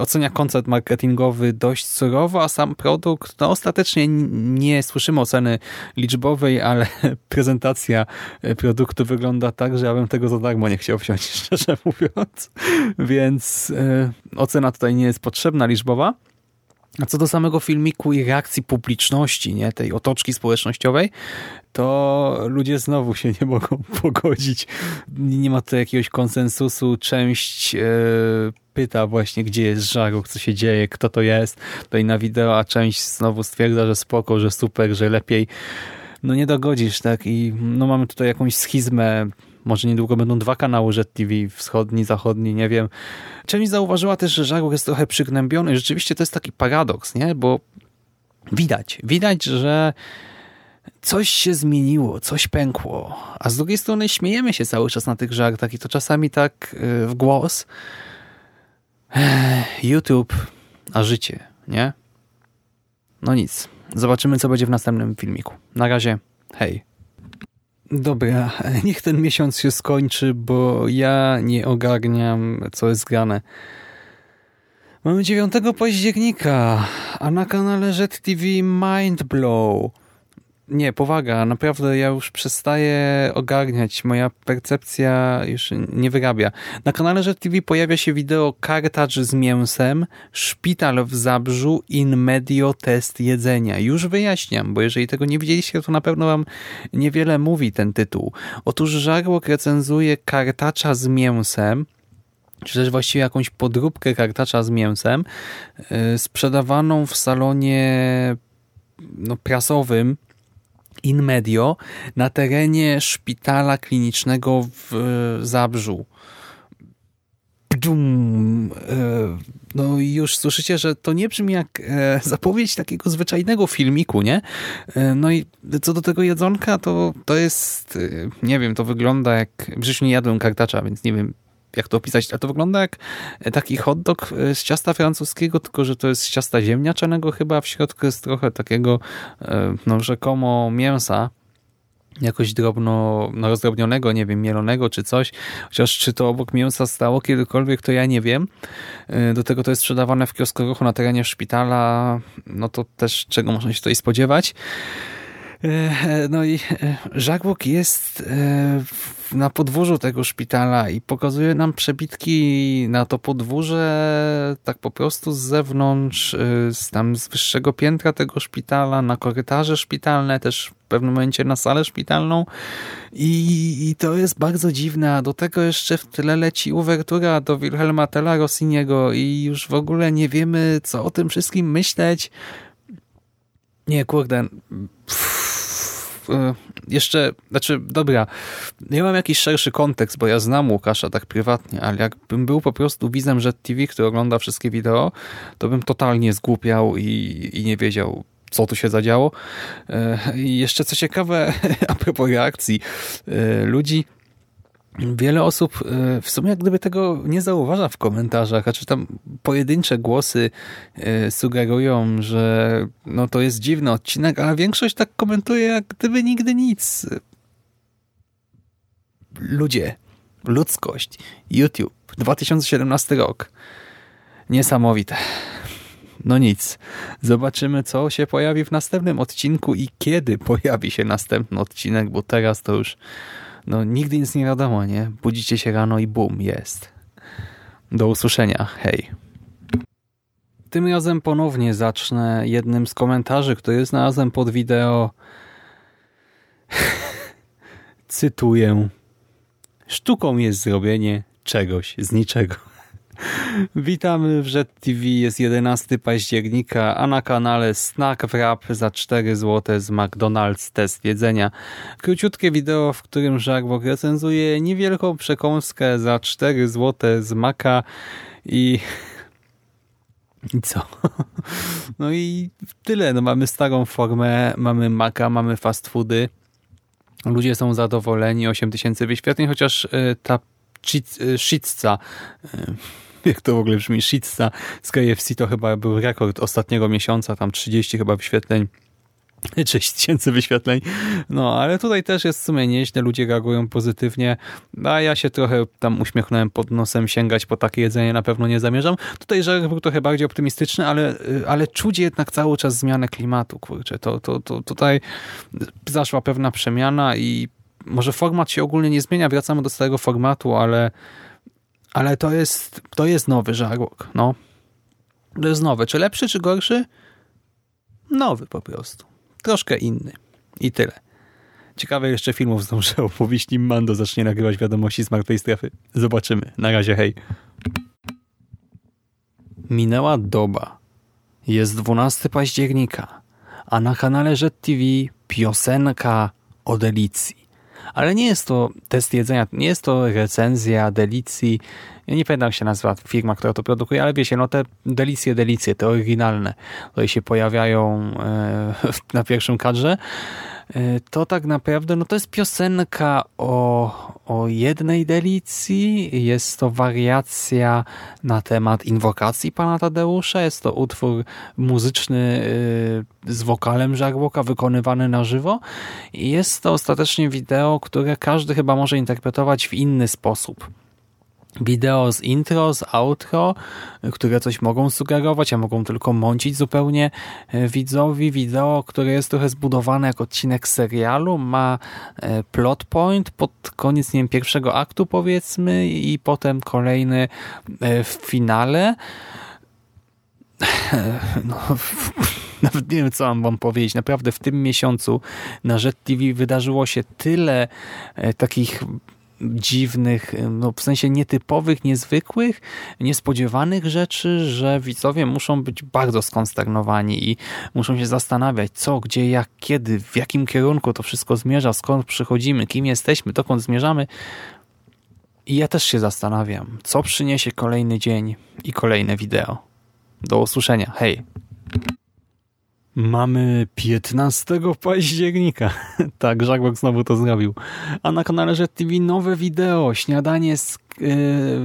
ocenia koncept marketingowy dość surowo, a sam produkt, no ostatecznie nie słyszymy oceny liczbowej, ale prezentacja produktu wygląda tak, że ja bym tego za darmo nie chciał wziąć, szczerze mówiąc. Więc ocena tutaj nie jest potrzebna liczbowa. A co do samego filmiku i reakcji publiczności, nie, tej otoczki społecznościowej, to ludzie znowu się nie mogą pogodzić. Nie ma tu jakiegoś konsensusu. Część e, pyta właśnie, gdzie jest żaruk, co się dzieje, kto to jest. Tutaj na wideo, a część znowu stwierdza, że spoko, że super, że lepiej. No nie dogodzisz, tak? I no mamy tutaj jakąś schizmę może niedługo będą dwa kanały TV, wschodni, zachodni, nie wiem. Część zauważyła też, że Żarłok jest trochę przygnębiony. Rzeczywiście to jest taki paradoks, nie? Bo widać, widać, że coś się zmieniło, coś pękło, a z drugiej strony śmiejemy się cały czas na tych żartach i to czasami tak y, w głos. YouTube, a życie, nie? No nic. Zobaczymy, co będzie w następnym filmiku. Na razie, hej. Dobra, niech ten miesiąc się skończy, bo ja nie ogarniam, co jest grane. Mamy 9 października, a na kanale TV Mindblow nie, powaga, naprawdę ja już przestaję ogarniać, moja percepcja już nie wyrabia. Na kanale Red TV pojawia się wideo kartacz z mięsem, szpital w Zabrzu, in medio test jedzenia. Już wyjaśniam, bo jeżeli tego nie widzieliście, to na pewno wam niewiele mówi ten tytuł. Otóż Żarłok recenzuje kartacza z mięsem, czy też właściwie jakąś podróbkę kartacza z mięsem, yy, sprzedawaną w salonie no, prasowym in medio na terenie szpitala klinicznego w Zabrzu. Bdum. E, no i już słyszycie, że to nie brzmi jak e, zapowiedź takiego zwyczajnego filmiku, nie? E, no i co do tego jedzonka, to, to jest, nie wiem, to wygląda jak, w życiu nie jadłem kartacza, więc nie wiem, jak to opisać, ale to wygląda jak taki hot dog z ciasta francuskiego, tylko że to jest z ciasta ziemniaczanego chyba, w środku jest trochę takiego no rzekomo mięsa jakoś drobno no, rozdrobnionego, nie wiem, mielonego czy coś. Chociaż czy to obok mięsa stało kiedykolwiek, to ja nie wiem. Y, do tego to jest sprzedawane w kiosku ruchu na terenie szpitala. No to też czego można się tutaj spodziewać. E, no i e, Żagłok jest e, na podwórzu tego szpitala i pokazuje nam przebitki na to podwórze tak po prostu z zewnątrz, z tam z wyższego piętra tego szpitala, na korytarze szpitalne, też w pewnym momencie na salę szpitalną i, i to jest bardzo dziwne, a do tego jeszcze w tyle leci uwertura do Wilhelma Tella Rossiniego i już w ogóle nie wiemy, co o tym wszystkim myśleć. Nie, kurde... Pff jeszcze, znaczy, dobra, ja mam jakiś szerszy kontekst, bo ja znam Łukasza tak prywatnie, ale jakbym był po prostu widzem Jet TV, który ogląda wszystkie wideo, to bym totalnie zgłupiał i, i nie wiedział, co tu się zadziało. E, I jeszcze co ciekawe, a propos reakcji e, ludzi, Wiele osób e, w sumie jak gdyby tego nie zauważa w komentarzach, a czy tam pojedyncze głosy e, sugerują, że no to jest dziwny odcinek, a większość tak komentuje jak gdyby nigdy nic. Ludzie, ludzkość, YouTube, 2017 rok. Niesamowite. No nic. Zobaczymy, co się pojawi w następnym odcinku i kiedy pojawi się następny odcinek, bo teraz to już no nigdy nic nie wiadomo, nie? Budzicie się rano i bum, jest. Do usłyszenia, hej. Tym razem ponownie zacznę jednym z komentarzy, który znalazłem pod wideo. Cytuję. Sztuką jest zrobienie czegoś z niczego. Witamy w Jet TV, jest 11 października, a na kanale Snack Wrap za 4 zł z McDonald's test jedzenia. Króciutkie wideo, w którym Żarłok recenzuje niewielką przekąskę za 4 zł z Maka i... I co? No i tyle. No mamy starą formę, mamy Maka, mamy fast foody. Ludzie są zadowoleni, 8000 wyświetleń, chociaż e, ta e, shitza e, jak to w ogóle brzmi, Shitsa z KFC to chyba był rekord ostatniego miesiąca, tam 30 chyba wyświetleń 6 tysięcy wyświetleń. No, ale tutaj też jest w sumie nieźle, ludzie reagują pozytywnie, a ja się trochę tam uśmiechnąłem pod nosem, sięgać po takie jedzenie na pewno nie zamierzam. Tutaj Żarek był trochę bardziej optymistyczny, ale, ale czuć jednak cały czas zmianę klimatu, kurczę. To, to, to tutaj zaszła pewna przemiana i może format się ogólnie nie zmienia, wracamy do starego formatu, ale ale to jest, to jest nowy żarłok. No. To jest nowy. Czy lepszy, czy gorszy? Nowy po prostu. Troszkę inny. I tyle. Ciekawe jeszcze filmów zdążę opowieść, nim Mando zacznie nagrywać wiadomości z martwej strefy. Zobaczymy. Na razie, hej. Minęła doba. Jest 12 października, a na kanale Jet TV piosenka o delicji. Ale nie jest to test jedzenia, nie jest to recenzja delicji. Ja nie pamiętam jak się nazywa firma, która to produkuje, ale wiecie, no te delicje, delicje, te oryginalne, które się pojawiają e, na pierwszym kadrze, to tak naprawdę no to jest piosenka o, o jednej delicji. Jest to wariacja na temat inwokacji pana Tadeusza. Jest to utwór muzyczny e, z wokalem Żarłoka wykonywany na żywo. I jest to ostatecznie wideo, które każdy chyba może interpretować w inny sposób wideo z intro, z outro, które coś mogą sugerować, a mogą tylko mącić zupełnie e, widzowi. Wideo, które jest trochę zbudowane jak odcinek serialu, ma e, plot point pod koniec nie wiem, pierwszego aktu powiedzmy i potem kolejny e, w finale. No, nawet nie wiem, co mam wam powiedzieć. Naprawdę w tym miesiącu na Jet TV wydarzyło się tyle takich dziwnych, no w sensie nietypowych, niezwykłych, niespodziewanych rzeczy, że widzowie muszą być bardzo skonsternowani i muszą się zastanawiać, co, gdzie, jak, kiedy, w jakim kierunku to wszystko zmierza, skąd przychodzimy, kim jesteśmy, dokąd zmierzamy. I ja też się zastanawiam, co przyniesie kolejny dzień i kolejne wideo. Do usłyszenia. Hej! Mamy 15 października. tak, Żagbok znowu to zrobił. A na kanale Jet TV nowe wideo. Śniadanie z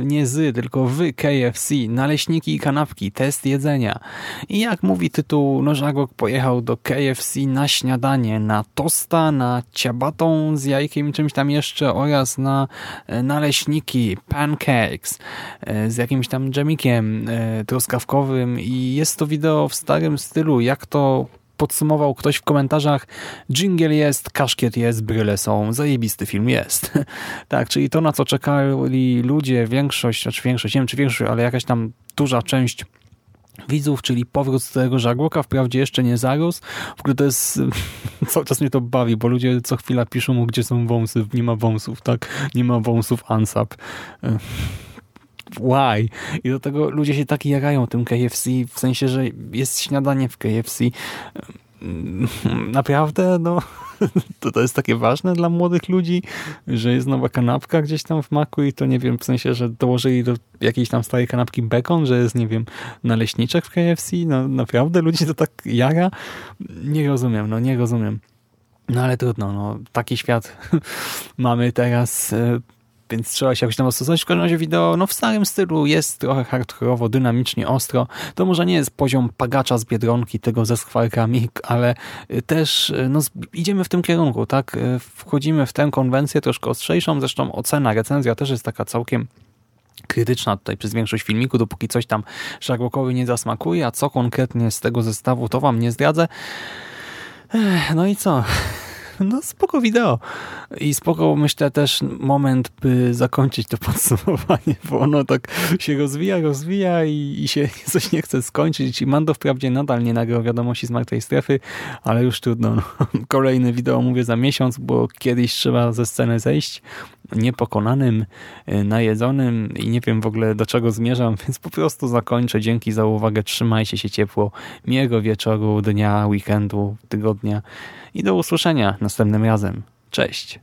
nie z, tylko w KFC, naleśniki i kanapki, test jedzenia. I jak mówi tytuł, no Żagok pojechał do KFC na śniadanie, na tosta, na ciabatą z jajkiem czymś tam jeszcze oraz na naleśniki, pancakes z jakimś tam dżemikiem truskawkowym i jest to wideo w starym stylu, jak to podsumował ktoś w komentarzach jingle jest, kaszkiet jest, bryle są, zajebisty film jest. tak, czyli to na co czekali ludzie, większość, znaczy większość, nie wiem czy większość, ale jakaś tam duża część widzów, czyli powrót z tego żagłoka, wprawdzie jeszcze nie zarósł. W ogóle to jest, cały czas mnie to bawi, bo ludzie co chwila piszą mu, gdzie są wąsy, nie ma wąsów, tak? Nie ma wąsów ANSAP why? I do tego ludzie się tak jarają tym KFC, w sensie, że jest śniadanie w KFC. Naprawdę, no, to, to jest takie ważne dla młodych ludzi, że jest nowa kanapka gdzieś tam w maku i to nie wiem, w sensie, że dołożyli do jakiejś tam starej kanapki bekon, że jest, nie wiem, naleśniczek w KFC, no naprawdę ludzi to tak jara? Nie rozumiem, no nie rozumiem. No ale trudno, no taki świat mamy teraz e, więc trzeba się jakoś tam dostosować. W każdym razie wideo no w starym stylu jest trochę hardkorowo, dynamicznie, ostro. To może nie jest poziom pagacza z Biedronki, tego ze skwarkami, ale też no, idziemy w tym kierunku, tak? Wchodzimy w tę konwencję troszkę ostrzejszą, zresztą ocena, recenzja też jest taka całkiem krytyczna tutaj przez większość filmiku, dopóki coś tam Sherlockowi nie zasmakuje, a co konkretnie z tego zestawu, to wam nie zdradzę. No i co? no spoko wideo. I spoko myślę też moment, by zakończyć to podsumowanie, bo ono tak się rozwija, rozwija i, i się coś nie chce skończyć. I Mando wprawdzie nadal nie nagrał wiadomości z martwej strefy, ale już trudno. No. Kolejne wideo mówię za miesiąc, bo kiedyś trzeba ze sceny zejść niepokonanym, y, najedzonym i nie wiem w ogóle do czego zmierzam, więc po prostu zakończę. Dzięki za uwagę, trzymajcie się ciepło, miłego wieczoru, dnia, weekendu, tygodnia i do usłyszenia następnym razem. Cześć!